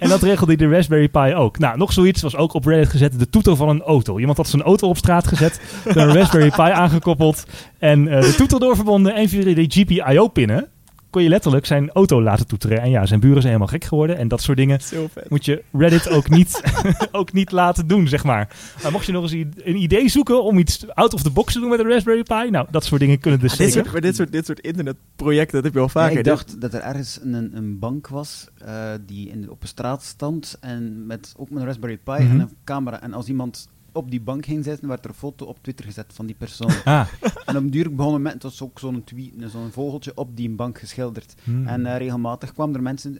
En dat regelde de Raspberry Pi ook. Nou, nog zoiets was ook op Reddit gezet. De toeter van een auto. Iemand had zijn auto op straat gezet. een Raspberry Pi aangekoppeld. En eh, de toeter doorverbonden. En via de GPIO-pinnen kon je letterlijk zijn auto laten toeteren. En ja, zijn buren zijn helemaal gek geworden. En dat soort dingen Zo vet. moet je Reddit ook niet, ook niet laten doen, zeg maar. Maar mocht je nog eens een idee zoeken om iets out of the box te doen met een Raspberry Pi. Nou, dat soort dingen kunnen dus Ah, dit, zeker. soort, maar dit, soort, dit soort internetprojecten, dat heb je Ja, vaker. ik dacht dat er ergens een, een bank was eh, die in, op een straat stond en met ook met een Raspberry Pi Mhm. en een camera. En als iemand op die bank ging zitten, werd er een foto op Twitter gezet van die persoon. Ah, en op een duur begonnen met, het was ook zo'n tweet, zo'n vogeltje op die bank geschilderd. hmm. En eh, regelmatig kwamen er mensen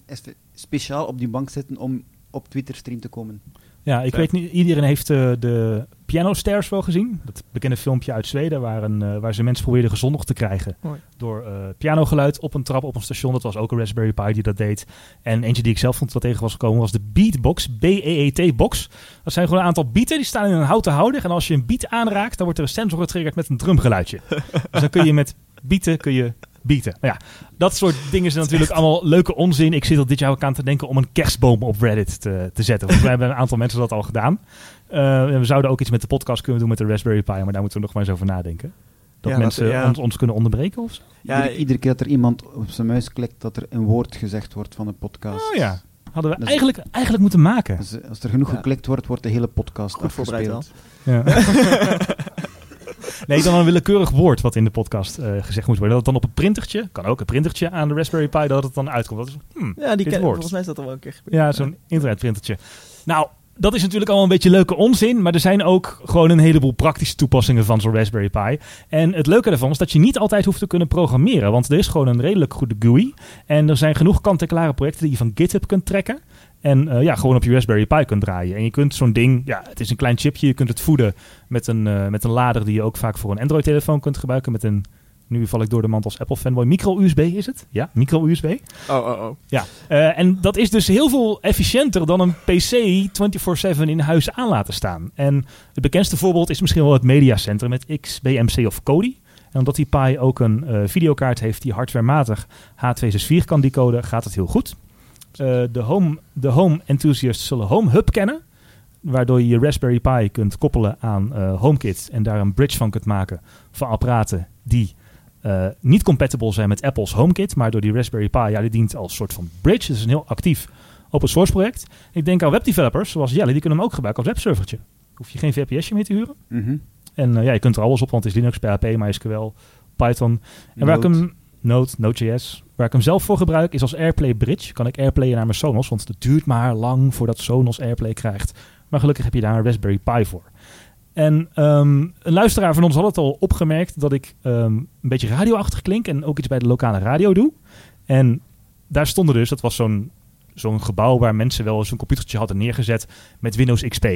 speciaal op die bank zitten om op Twitter stream te komen. Ja, ik Vet. weet niet, iedereen heeft eh, de Piano Stairs wel gezien. Dat bekende filmpje uit Zweden waar, een, eh, waar ze mensen probeerden gezondigd te krijgen. Mooi. Door eh, pianogeluid op een trap op een station. Dat was ook een Raspberry Pi die dat deed. En eentje die ik zelf vond wat tegen was gekomen was de Beatbox, B-E-E-T box. Dat zijn gewoon een aantal bieten die staan in een houten houder. En als je een beat aanraakt, dan wordt er een sensor getriggerd met een drumgeluidje. dus dan kun je met bieten kun je bieten. Nou ja, dat soort dingen zijn natuurlijk allemaal leuke onzin. Ik zit al dit jaar ook aan te denken om een kerstboom op Reddit te, te zetten. Want wij hebben een aantal mensen dat al gedaan. Eh, en we zouden ook iets met de podcast kunnen doen met de Raspberry Pi, maar daar moeten we nog maar eens over nadenken. Dat Ja, mensen we- ja. ons, ons kunnen onderbreken of zo. Ja, Iedere, iedere keer dat er iemand op zijn muis klikt, dat er een woord gezegd wordt van een podcast. Oh ja, hadden we Dus- eigenlijk, eigenlijk moeten maken. Dus, als er genoeg Ja. geklikt wordt, wordt de hele podcast Goed voorbereid afgespeeld. Ja. nee, dan een willekeurig woord wat in de podcast eh, gezegd moet worden. Dat het dan op een printertje, kan ook een printertje aan de Raspberry Pi, dat het dan uitkomt. Dat is, hmm, ja, die ken, woord. volgens mij is dat al wel een keer gebeurd. Ja, zo'n internetprintertje. Nou, dat is natuurlijk allemaal een beetje leuke onzin, maar er zijn ook gewoon een heleboel praktische toepassingen van zo'n Raspberry Pi. En het leuke daarvan is dat je niet altijd hoeft te kunnen programmeren, want er is gewoon een redelijk goede GUI. En er zijn genoeg kant-en-klare projecten die je van GitHub kunt trekken. En eh, ja, gewoon op je Raspberry Pi kunt draaien. En je kunt zo'n ding, ja, het is een klein chipje, je kunt het voeden met een, eh, met een lader die je ook vaak voor een Android-telefoon kunt gebruiken. Met een, nu val ik door de mand als Apple-fanboy, micro-USB is het? Ja, micro-USB. Oh, oh, oh. Ja, eh, en dat is dus heel veel efficiënter dan een PC 24/7 in huis aan laten staan. En het bekendste voorbeeld is misschien wel het Mediacenter met XBMC of Kodi. En omdat die Pi ook een videokaart heeft die hardwarematig H264 kan decoden, gaat het heel goed. Eh, de, home, de home enthusiasts zullen Home Hub kennen. Waardoor je je Raspberry Pi kunt koppelen aan eh, HomeKit. En daar een bridge van kunt maken van apparaten die eh, niet compatible zijn met Apple's HomeKit, maar door die Raspberry Pi, ja, die dient als soort van bridge. Het is een heel actief open source project. Ik denk aan webdevelopers, zoals Jelle, die kunnen hem ook gebruiken als webservertje. Hoef je geen VPSje meer te huren. Mhm. En ja, je kunt er alles op, want het is Linux, PHP, MySQL, Python. En waar ik hem... Node, Node.js. Waar ik hem zelf voor gebruik is als AirPlay bridge. Kan ik AirPlayen naar mijn Sonos, want het duurt maar lang voordat Sonos AirPlay krijgt. Maar gelukkig heb je daar een Raspberry Pi voor. En ehm, een luisteraar van ons had het al opgemerkt dat ik ehm, een beetje radioachtig klink en ook iets bij de lokale radio doe. En daar stonden dus, dat was zo'n zo'n gebouw waar mensen wel eens een computertje hadden neergezet met Windows XP.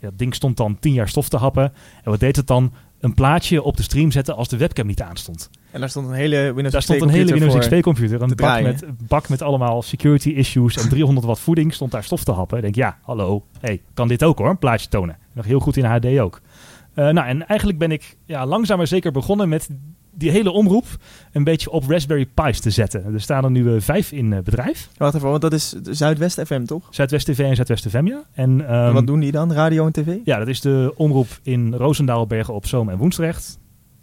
Dat ding stond dan tien jaar stof te happen. En wat deed het dan? Een plaatje op de stream zetten als de webcam niet aanstond. En daar stond een hele Windows Daar XP stond een hele computer Windows. XP computer. Een bak met, bak met allemaal security issues en 300 watt voeding stond daar stof te happen. Ik denk, ja, hallo, hey, kan dit ook hoor, een plaatje tonen. Nog heel goed in HD ook. Eh, nou, en eigenlijk ben ik ja, langzaam maar zeker begonnen met die hele omroep een beetje op Raspberry Pi's te zetten. Er staan er nu eh, vijf in eh, bedrijf. Wacht even, want dat is Zuidwest FM, toch? Zuidwest TV en Zuidwest FM, ja. En, ehm, en wat doen die dan? Radio en tv? ja, dat is de omroep in Roosendaal, Bergen op Zoom en Woensdrecht.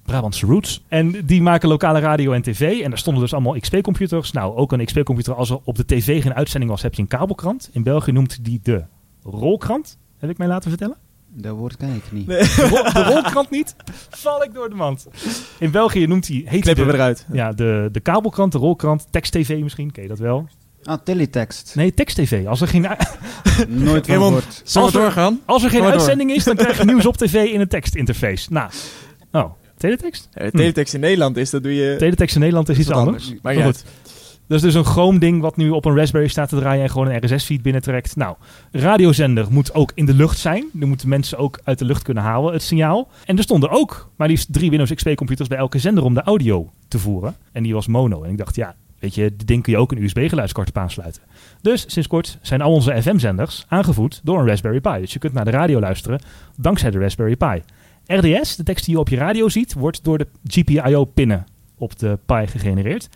Brabantse Roots. En die maken lokale radio en tv. En daar stonden dus allemaal XP-computers. Nou, ook een XP-computer. Als er op de tv geen uitzending was, heb je een kabelkrant. In België noemt die de rolkrant. Heb ik mij laten vertellen? Dat woord ken ik niet. De, rol- de rolkrant niet? Val ik door de mand. In België noemt hij... Heet Knippen we de, eruit. ja, de, de kabelkrant, de rolkrant, tekst-tv misschien. Ken je dat wel? Ah, teletext. Nee, tekst-tv. Als er geen, Nooit van gehoord. We we- doorgaan? als er geen door. uitzending is, dan krijg je nieuws op tv in een tekstinterface. Nou, oh, teletext? Ja, de teletext in Nederland is, dat doe je... Teletext in Nederland is iets anders. anders. Maar Maar goed. Dat is dus een Chrome-ding wat nu op een Raspberry staat te draaien en gewoon een RSS-feed binnentrekt. Nou, radiozender moet ook in de lucht zijn. Dan moeten mensen ook uit de lucht kunnen halen, het signaal. En er stonden ook maar liefst drie Windows XP-computers bij elke zender om de audio te voeren. En die was mono. En ik dacht, ja, weet je, dit ding kun je ook een USB-geluidskart op aansluiten. Dus sinds kort zijn al onze FM-zenders aangevoed door een Raspberry Pi. Dus je kunt naar de radio luisteren dankzij de Raspberry Pi. RDS, de tekst die je op je radio ziet, wordt door de GPIO-pinnen op de Pi gegenereerd.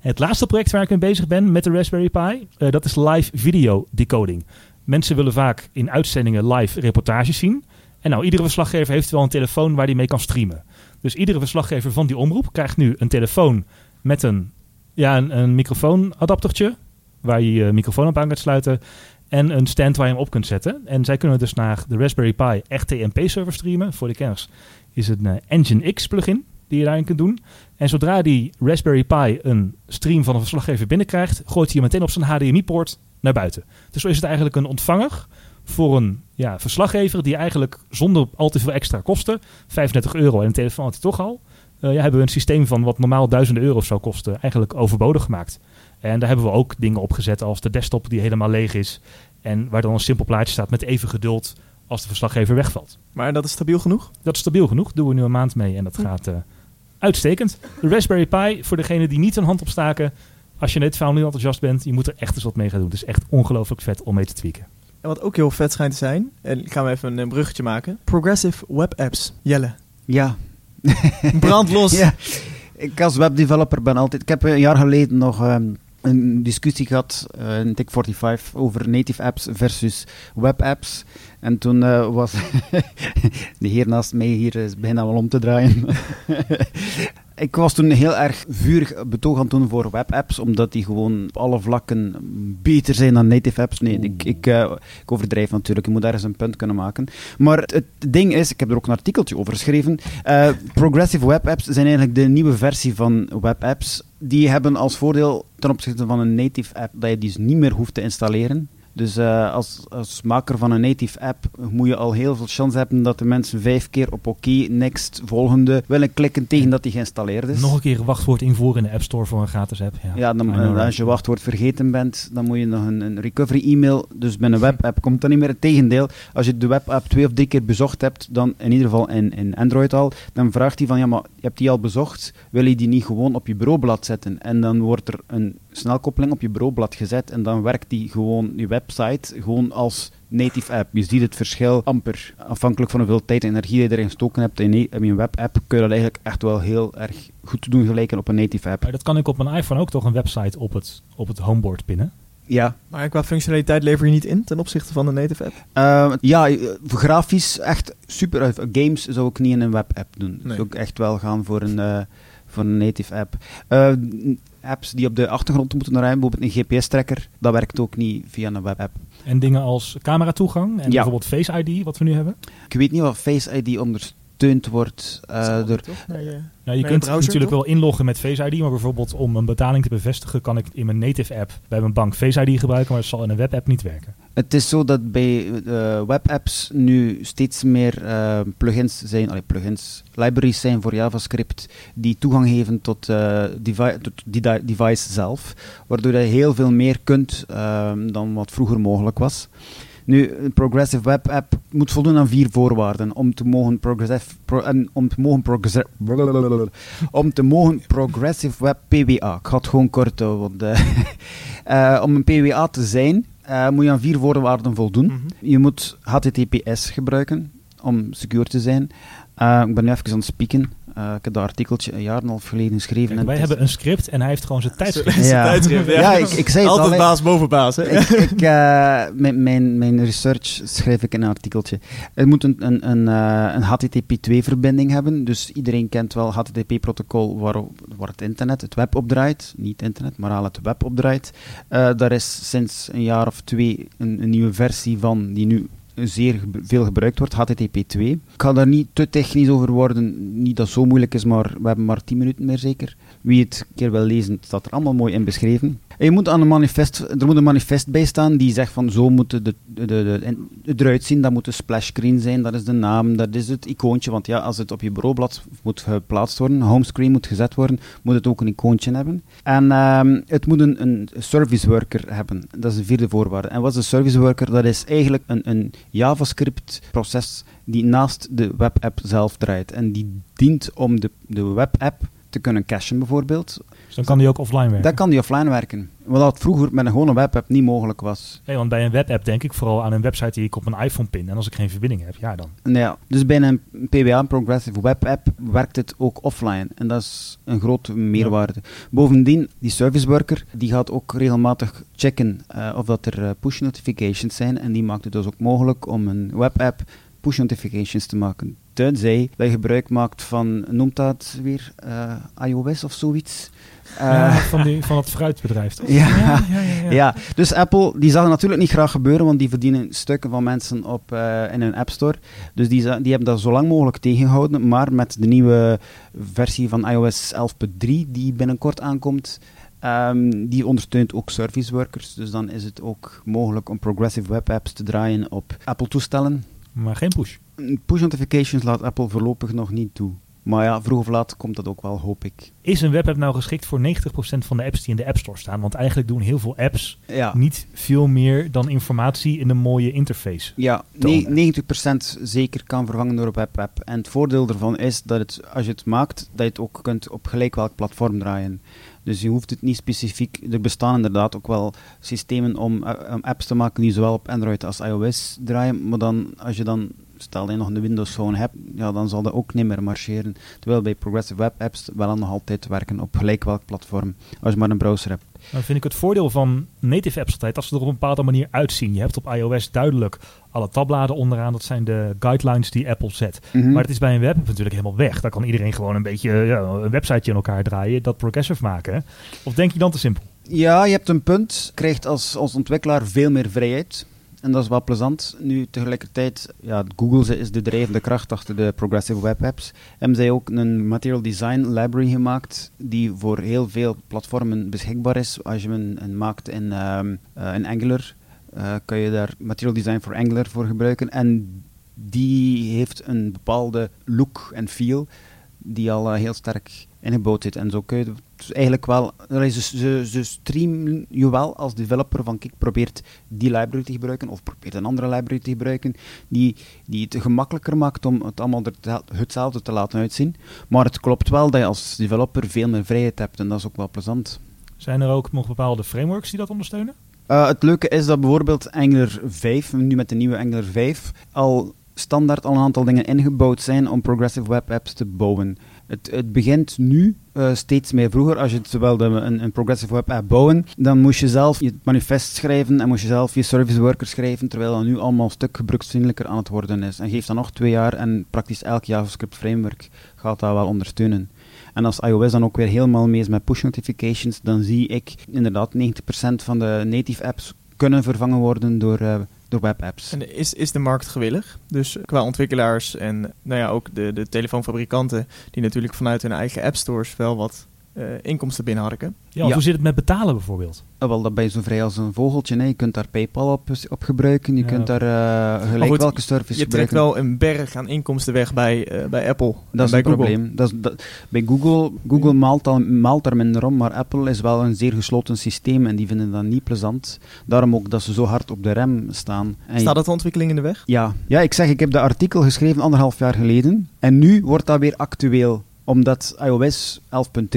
Het laatste project waar ik mee bezig ben met de Raspberry Pi, eh, dat is live video decoding. Mensen willen vaak in uitzendingen live reportages zien. En nou, iedere verslaggever heeft wel een telefoon waar hij mee kan streamen. Dus iedere verslaggever van die omroep krijgt nu een telefoon met een, ja, een, een microfoonadaptertje, waar je je microfoon op aan kunt sluiten. En een stand waar je hem op kunt zetten. En zij kunnen dus naar de Raspberry Pi RTMP-server streamen. Voor de kenners is het een eh, Engine X plugin die je daarin kunt doen. En zodra die Raspberry Pi een stream van een verslaggever binnenkrijgt, gooit hij hem meteen op zijn HDMI-poort naar buiten. Dus zo is het eigenlijk een ontvanger voor een ja, verslaggever die eigenlijk zonder al te veel extra kosten, 35 euro en een telefoon had hij toch al, eh, ja, hebben we een systeem van wat normaal duizenden euro's zou kosten eigenlijk overbodig gemaakt. En daar hebben we ook dingen op gezet als de desktop die helemaal leeg is en waar dan een simpel plaatje staat met even geduld als de verslaggever wegvalt. Maar dat is stabiel genoeg? Dat is stabiel genoeg. Doen we nu een maand mee en dat gaat eh, uitstekend. De Raspberry Pi, voor degene die niet een hand opstaken. Als je net founding enthousiast bent, je moet er echt eens wat mee gaan doen. Het is echt ongelooflijk vet om mee te tweaken. En wat ook heel vet schijnt te zijn, en gaan we even een bruggetje maken. Progressive Web Apps. Jelle. Ja. Brandlos. ja. Ik als webdeveloper ben altijd... Ik heb een jaar geleden nog ehm, een discussie gehad eh, in Tech 45 over native apps versus web apps. En toen eh, was de heer naast mij hier is beginnen al om te draaien. ik was toen heel erg vurig betoog aan het doen voor webapps, omdat die gewoon op alle vlakken beter zijn dan native apps. Nee, ik, ik, eh, ik overdrijf natuurlijk, je moet ergens een punt kunnen maken. Maar het, ding is, ik heb er ook een artikeltje over geschreven, eh, progressive web apps zijn eigenlijk de nieuwe versie van webapps. Die hebben als voordeel ten opzichte van een native app dat je die dus niet meer hoeft te installeren. Dus eh, als, als maker van een native app moet je al heel veel kans hebben dat de mensen vijf keer op oké, next, volgende willen klikken tegen dat die geïnstalleerd is. Nog een keer een wachtwoord invoeren in de App Store voor een gratis app. Ja, Ja, dan, als je wachtwoord vergeten bent, dan moet je nog een, een recovery e-mail. Dus bij een webapp komt dat niet meer. Het tegendeel, als je de webapp twee of drie keer bezocht hebt, dan in ieder geval in, in Android al, dan vraagt hij van, ja, maar je hebt die al bezocht, wil je die niet gewoon op je bureaublad zetten? En dan wordt er een snelkoppeling op je bureaublad gezet en dan werkt die gewoon, die website, gewoon als native app. Je ziet het verschil amper. Afhankelijk van hoeveel tijd en energie je erin gestoken hebt in, je webapp, kun je dat eigenlijk echt wel heel erg goed doen gelijken op een native app. Maar dat kan ik op mijn iPhone ook toch een website op het, op het homeboard pinnen. Ja, Maar qua functionaliteit lever je niet in ten opzichte van de native app. Uh, ja, eh, grafisch echt super. Games zou ik niet in een webapp doen. Nee. Zou ik echt wel gaan voor een, eh, voor een native app. Eh, apps die op de achtergrond moeten draaien, bijvoorbeeld een GPS-tracker, dat werkt ook niet via een webapp. En dingen als cameratoegang en Ja. bijvoorbeeld Face ID, wat we nu hebben. Ik weet niet of Face ID ondersteund wordt eh, door... Nee, eh, Nou, je kunt browser, natuurlijk toch? wel inloggen met Face ID, maar bijvoorbeeld om een betaling te bevestigen kan ik in mijn native app bij mijn bank Face ID gebruiken, maar het zal in een webapp niet werken. Het is zo dat bij eh, webapps nu steeds meer eh, plugins zijn, allee, plugins, libraries zijn voor JavaScript die toegang geven tot, eh devi tot die di- device zelf, waardoor je heel veel meer kunt ehm, dan wat vroeger mogelijk was. Nu, een progressive web app moet voldoen aan vier voorwaarden om te mogen progressive, pro- en om te mogen progressi- om te mogen progressive web PWA. Ik ga het gewoon kort houden, want eh, eh, om een PWA te zijn, eh, moet je aan vier voorwaarden voldoen. Mhm. Je moet HTTPS gebruiken om secure te zijn. Ik ben nu even aan het spieken. Eh, ik heb dat artikeltje een jaar en een half geleden geschreven. Kijk, en wij hebben een script en hij heeft gewoon zijn tijdschrift. Zijn Ja. tijdschrift, ja. Ja, ik, ik zei het al. Altijd hè. baas boven baas. Hè? ik, ik, eh, mijn, mijn, mijn research schrijf ik in een artikeltje. Het moet een, een, een, eh, een HTTP2-verbinding hebben. Dus iedereen kent wel HTTP-protocol waar, waar het internet, het web op draait. Niet internet, maar al het web op draait. Eh, daar is sinds een jaar of twee een, een nieuwe versie van die nu zeer veel gebruikt wordt, HTTP2. Ik ga daar niet te technisch over worden, niet dat het zo moeilijk is, maar we hebben maar 10 minuten meer zeker. Wie het een keer wil lezen, staat er allemaal mooi in beschreven. En je moet aan een manifest, er moet een manifest bij staan die zegt van zo moet de, de, de, het eruit zien, dat moet de splash screen zijn, dat is de naam, dat is het icoontje, want ja, als het op je bureaublad moet geplaatst worden, homescreen moet gezet worden, moet het ook een icoontje hebben. En ehm, het moet een, een service worker hebben, dat is de vierde voorwaarde. En wat is een service worker? Dat is eigenlijk een, een JavaScript proces die naast de webapp zelf draait en die dient om de, de webapp te kunnen cachen bijvoorbeeld. Dus dan kan die ook offline werken. Dat kan die offline werken. Wat dat vroeger met een gewone webapp niet mogelijk was. Nee, want bij een webapp denk ik vooral aan een website die ik op mijn iPhone pin. En als ik geen verbinding heb, ja dan. Nou Ja, dus bij een PWA, een Progressive Web App, werkt het ook offline. En dat is een grote meerwaarde. Bovendien, die service worker, die gaat ook regelmatig checken eh, of dat er eh, push notifications zijn. En die maakt het dus ook mogelijk om een webapp push notifications te maken. Tenzij dat je gebruik maakt van, noemt dat weer, eh, iOS of zoiets? Eh, ja, van, die, van het fruitbedrijf. toch? Ja. ja, ja, ja. Ja, dus Apple die zag het natuurlijk niet graag gebeuren, want die verdienen stukken van mensen op, eh, in hun App Store. Dus die, die hebben dat zo lang mogelijk tegengehouden. Maar met de nieuwe versie van iOS 11.3 die binnenkort aankomt, ehm, die ondersteunt ook service workers. Dus dan is het ook mogelijk om progressive web apps te draaien op Apple-toestellen. Maar geen push. Push notifications laat Apple voorlopig nog niet toe. Maar ja, vroeg of laat komt dat ook wel, hoop ik. Is een webapp nou geschikt voor 90% van de apps die in de App Store staan? Want eigenlijk doen heel veel apps Ja. niet veel meer dan informatie in een mooie interface. Ja, tonen. ne- 90% zeker kan vervangen door een webapp. En het voordeel ervan is dat het, als je het maakt, dat je het ook kunt op gelijk welk platform draaien. Dus je hoeft het niet specifiek... Er bestaan inderdaad ook wel systemen om, eh, om apps te maken die zowel op Android als iOS draaien. Maar dan, als je dan... Stel dat je nog een Windows Phone hebt, ja, dan zal dat ook niet meer marcheren. Terwijl bij Progressive Web Apps wel nog altijd werken op gelijk welk platform, als je maar een browser hebt. Dan vind ik het voordeel van native apps altijd dat ze er op een bepaalde manier uitzien. Je hebt op iOS duidelijk alle tabbladen onderaan. Dat zijn de guidelines die Apple zet. Mhm. Maar het is bij een webapp natuurlijk helemaal weg. Daar kan iedereen gewoon een beetje ja, een websiteje in elkaar draaien. Dat progressive maken. Of denk je dan te simpel? Ja, je hebt een punt. Krijgt als, als ontwikkelaar veel meer vrijheid. En dat is wel plezant. Nu tegelijkertijd, ja, Google is de drijvende kracht achter de progressive web apps. Hebben zij ook een material design library gemaakt die voor heel veel platformen beschikbaar is. Als je een, een maakt in, ehm, eh, in Angular, eh, kan je daar material design voor Angular voor gebruiken. En die heeft een bepaalde look en feel die al eh, heel sterk ingebouwd zit. En zo kun je dus eigenlijk wel, ze, ze, streamen je wel als developer van kijk, probeert die library te gebruiken of probeert een andere library te gebruiken die, die het gemakkelijker maakt om het allemaal er- hetzelfde te laten uitzien. Maar het klopt wel dat je als developer veel meer vrijheid hebt en dat is ook wel plezant. Zijn er ook nog bepaalde frameworks die dat ondersteunen? Uh, het leuke is dat bijvoorbeeld Angular 5, nu met de nieuwe Angular 5, al standaard al een aantal dingen ingebouwd zijn om progressive web apps te bouwen. Het, het begint nu uh, steeds meer vroeger. Als je wilde een, een progressive web app bouwen, dan moest je zelf je manifest schrijven en moest je zelf je service worker schrijven, terwijl dat nu allemaal een stuk gebruiksvriendelijker aan het worden is. En geeft dan nog twee jaar en praktisch elk JavaScript framework gaat dat wel ondersteunen. En als iOS dan ook weer helemaal mee is met push notifications, dan zie ik inderdaad 90% van de native apps kunnen vervangen worden door, eh, door webapps. En is, is de markt gewillig? Dus qua ontwikkelaars en nou ja, ook de, de telefoonfabrikanten, die natuurlijk vanuit hun eigen app stores wel wat inkomsten binnenharken. Ja, hoe zit het met betalen bijvoorbeeld? Ah, wel, dat ben je zo vrij als een vogeltje. Nee. Je kunt daar PayPal op, op gebruiken, je Ja. kunt daar eh, gelijk goed, welke service Je trekt gebruiken. wel een berg aan inkomsten weg bij, eh, bij Apple. Dat is bij een Google. probleem. Dat is, dat, bij Google, Google maalt, al, maalt er minder om, maar Apple is wel een zeer gesloten systeem en die vinden dat niet plezant. Daarom ook dat ze zo hard op de rem staan. En Staat dat de ontwikkeling in de weg? ja. ja, ik zeg, ik heb dat artikel geschreven anderhalf jaar geleden en nu wordt dat weer actueel omdat iOS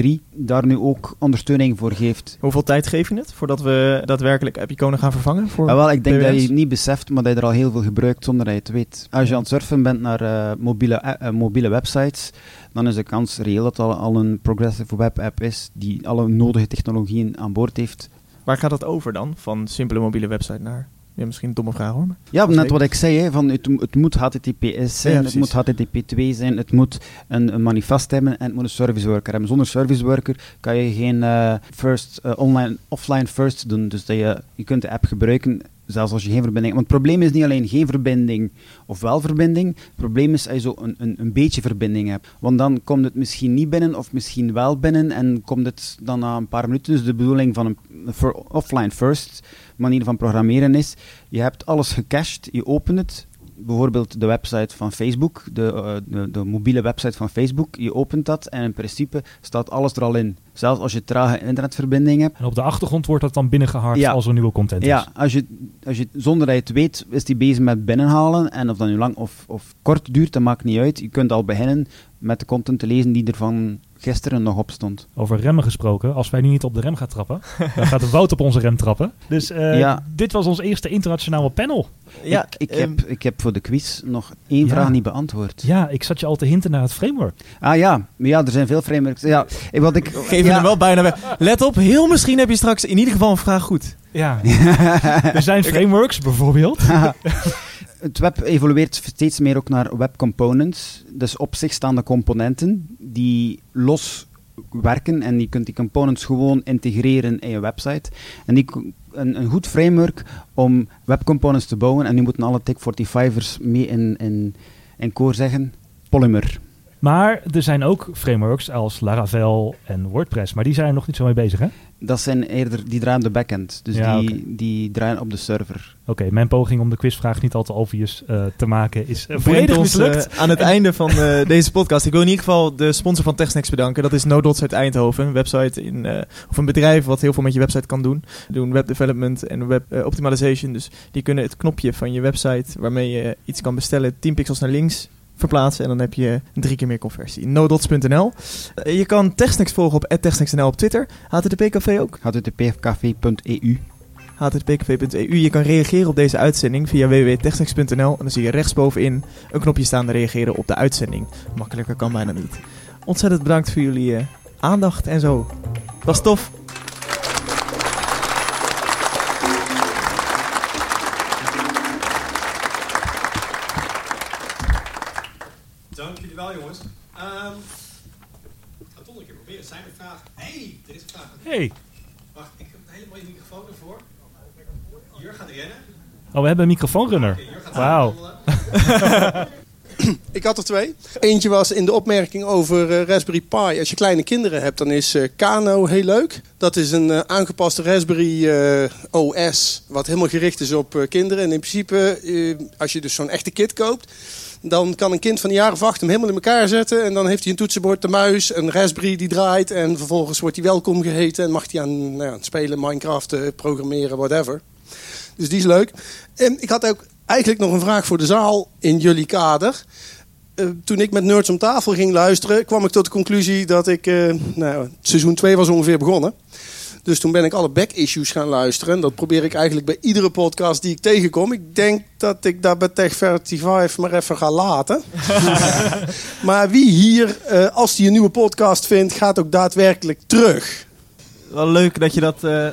11.3 daar nu ook ondersteuning voor geeft. Hoeveel tijd geef je het voordat we daadwerkelijk app-iconen gaan vervangen? Voor Ja, wel, ik denk dat je het niet beseft, maar dat je er al heel veel gebruikt zonder dat je het weet. Als je aan het surfen bent naar eh, mobiele, eh, mobiele websites, dan is de kans reëel dat al, al een progressive web app is die alle nodige technologieën aan boord heeft. Waar gaat dat over dan? Van simpele mobiele website naar... Ja, misschien een domme vraag hoor. Ja, net wat ik zei, hè, van het, het moet HTTPS zijn, Ja, het moet HTTP2 zijn, het moet een, een manifest hebben en het moet een service worker hebben. Zonder service worker kan je geen eh, first, eh, online, offline first doen. Dus dat je, je kunt de app gebruiken zelfs als je geen verbinding hebt. Want het probleem is niet alleen geen verbinding of wel verbinding. Het probleem is als je zo een, een, een beetje verbinding hebt. Want dan komt het misschien niet binnen of misschien wel binnen en komt het dan na een paar minuten. Dus de bedoeling van een for- offline first manier van programmeren is, je hebt alles gecached, je opent het, bijvoorbeeld de website van Facebook, de, eh, de, de mobiele website van Facebook, je opent dat en in principe staat alles er al in. Zelfs als je trage internetverbinding hebt. En op de achtergrond wordt dat dan binnengehard Ja. als er nieuwe content is. Ja, als je, als je, zonder dat je het weet, is die bezig met binnenhalen. En of dat nu lang of, of kort duurt, dat maakt niet uit. Je kunt al beginnen met de content te lezen die er van gisteren nog op stond. Over remmen gesproken, als wij nu niet op de rem gaan trappen, dan gaat de Wout op onze rem trappen. Dus eh, Ja. dit was ons eerste internationale panel. Ja, ik, ik, ehm, heb, ik heb voor de quiz nog één Ja. vraag niet beantwoord. Ja, ik zat je al te hinten naar het framework. Ah ja, maar ja, er zijn veel frameworks. Ja, ik- wat ik... geef ja, hem wel bijna weg. Let op, heel misschien heb je straks in ieder geval een vraag goed. Ja. er zijn frameworks bijvoorbeeld. Het web evolueert steeds meer ook naar web components. Dus op zich staande componenten die los werken en je kunt die components gewoon integreren in je website. En die, een, een goed framework om webcomponents te bouwen, en nu moeten alle TIC45ers mee in, in, in koor zeggen, Polymer. Maar er zijn ook frameworks als Laravel en WordPress, maar die zijn er nog niet zo mee bezig, hè? Dat zijn eerder, die draaien de backend, dus Ja, die, die draaien op de server. Oké, mijn poging om de quizvraag niet al te obvious eh, te maken is uh, Brengt volledig ons mislukt. eh, aan het einde van eh, deze podcast. Ik wil in ieder geval de sponsor van TechSnacks bedanken. Dat is NoDots uit Eindhoven. Een website in, eh, of een bedrijf wat heel veel met je website kan doen. Doen web development en web optimization. Dus die kunnen het knopje van je website waarmee je iets kan bestellen 10 pixels naar links verplaatsen en dan heb je drie keer meer conversie. nodots.nl. Eh, je kan TechSnacks volgen op @techsnacks.nl op Twitter. HTTP Café ook. httpfcafé.eu http.eu. Je kan reageren op deze uitzending via www.techsnacks.nl en dan zie je rechtsbovenin een knopje staan reageren op de uitzending. Makkelijker kan bijna niet. Ontzettend bedankt voor jullie eh, aandacht en zo. Was tof. Hey. Wacht, ik heb een hele mooie microfoon ervoor. Jur gaat rennen. Oh, we hebben een microfoonrunner. Gaat Wauw. Ik had er twee. Eentje was in de opmerking over eh, Raspberry Pi. Als je kleine kinderen hebt, dan is eh, Kano heel leuk. Dat is een eh, aangepaste Raspberry eh, OS, wat helemaal gericht is op eh, kinderen. En in principe, eh, als je dus zo'n echte kit koopt, dan kan een kind van een jaar of acht hem helemaal in elkaar zetten. En dan heeft hij een toetsenbord, de muis, een Raspberry die draait. En vervolgens wordt hij welkom geheten en mag hij aan, nou ja, spelen, Minecraft, programmeren, whatever. Dus die is leuk. En ik had ook eigenlijk nog een vraag voor de zaal in jullie kader. Eh, toen ik met Nerds om tafel ging luisteren, kwam ik tot de conclusie dat ik. eh, nou, seizoen 2 was ongeveer begonnen. Dus toen ben ik alle back-issues gaan luisteren. En dat probeer ik eigenlijk bij iedere podcast die ik tegenkom. Ik denk dat ik dat bij Tech35 maar even ga laten. maar wie hier, eh, als hij een nieuwe podcast vindt, gaat ook daadwerkelijk terug? Wel leuk dat je dat, eh,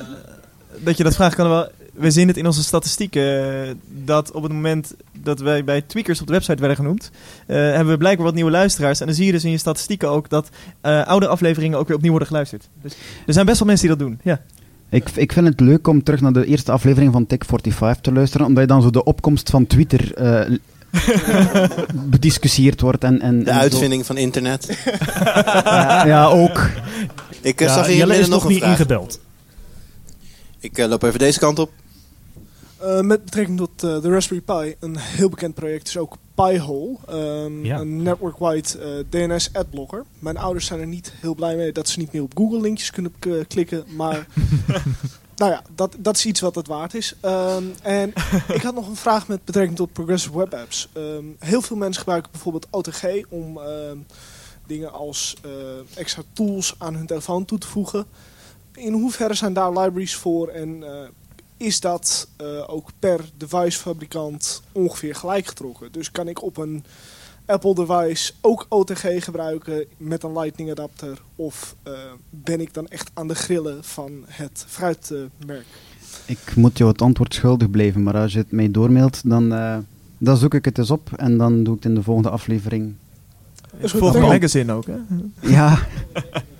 dat, je dat vraagt. Kan wel we zien het in onze statistieken eh, dat op het moment dat wij bij tweakers op de website werden genoemd, eh, hebben we blijkbaar wat nieuwe luisteraars. En dan zie je dus in je statistieken ook dat eh, oude afleveringen ook weer opnieuw worden geluisterd. Dus er zijn best wel mensen die dat doen. Ja. Ik, ik vind het leuk om terug naar de eerste aflevering van Tech45 te luisteren, omdat je dan zo de opkomst van Twitter eh, bediscussieerd wordt. En, en, De en zo. uitvinding van internet. Ja, ja, ook. Ik Ja, zag hier Jelle is midden nog nog een niet vraag. ingebeld. Ik loop even deze kant op. Eh, met betrekking tot eh, de Raspberry Pi, een heel bekend project is ook Pi-hole. ehm, Ja. Een network-wide eh, DNS adblocker. Mijn ouders zijn er niet heel blij mee dat ze niet meer op Google linkjes kunnen klikken. Maar nou ja, dat, dat is iets wat het waard is. Ehm, en ik had nog een vraag met betrekking tot Progressive Web Apps. Ehm, heel veel mensen gebruiken bijvoorbeeld OTG om dingen als eh, extra tools aan hun telefoon toe te voegen. In hoeverre zijn daar libraries voor en eh, is dat eh, ook per devicefabrikant ongeveer gelijk getrokken? Dus kan ik op een Apple device ook OTG gebruiken met een Lightning adapter? Of eh, ben ik dan echt aan de grillen van het fruitmerk? Ik moet jou het antwoord schuldig blijven, maar als je het mij doormailt, dan, eh, dan zoek ik het eens op en dan doe ik het in de volgende aflevering. Volgende magazine ook, hè? Ja,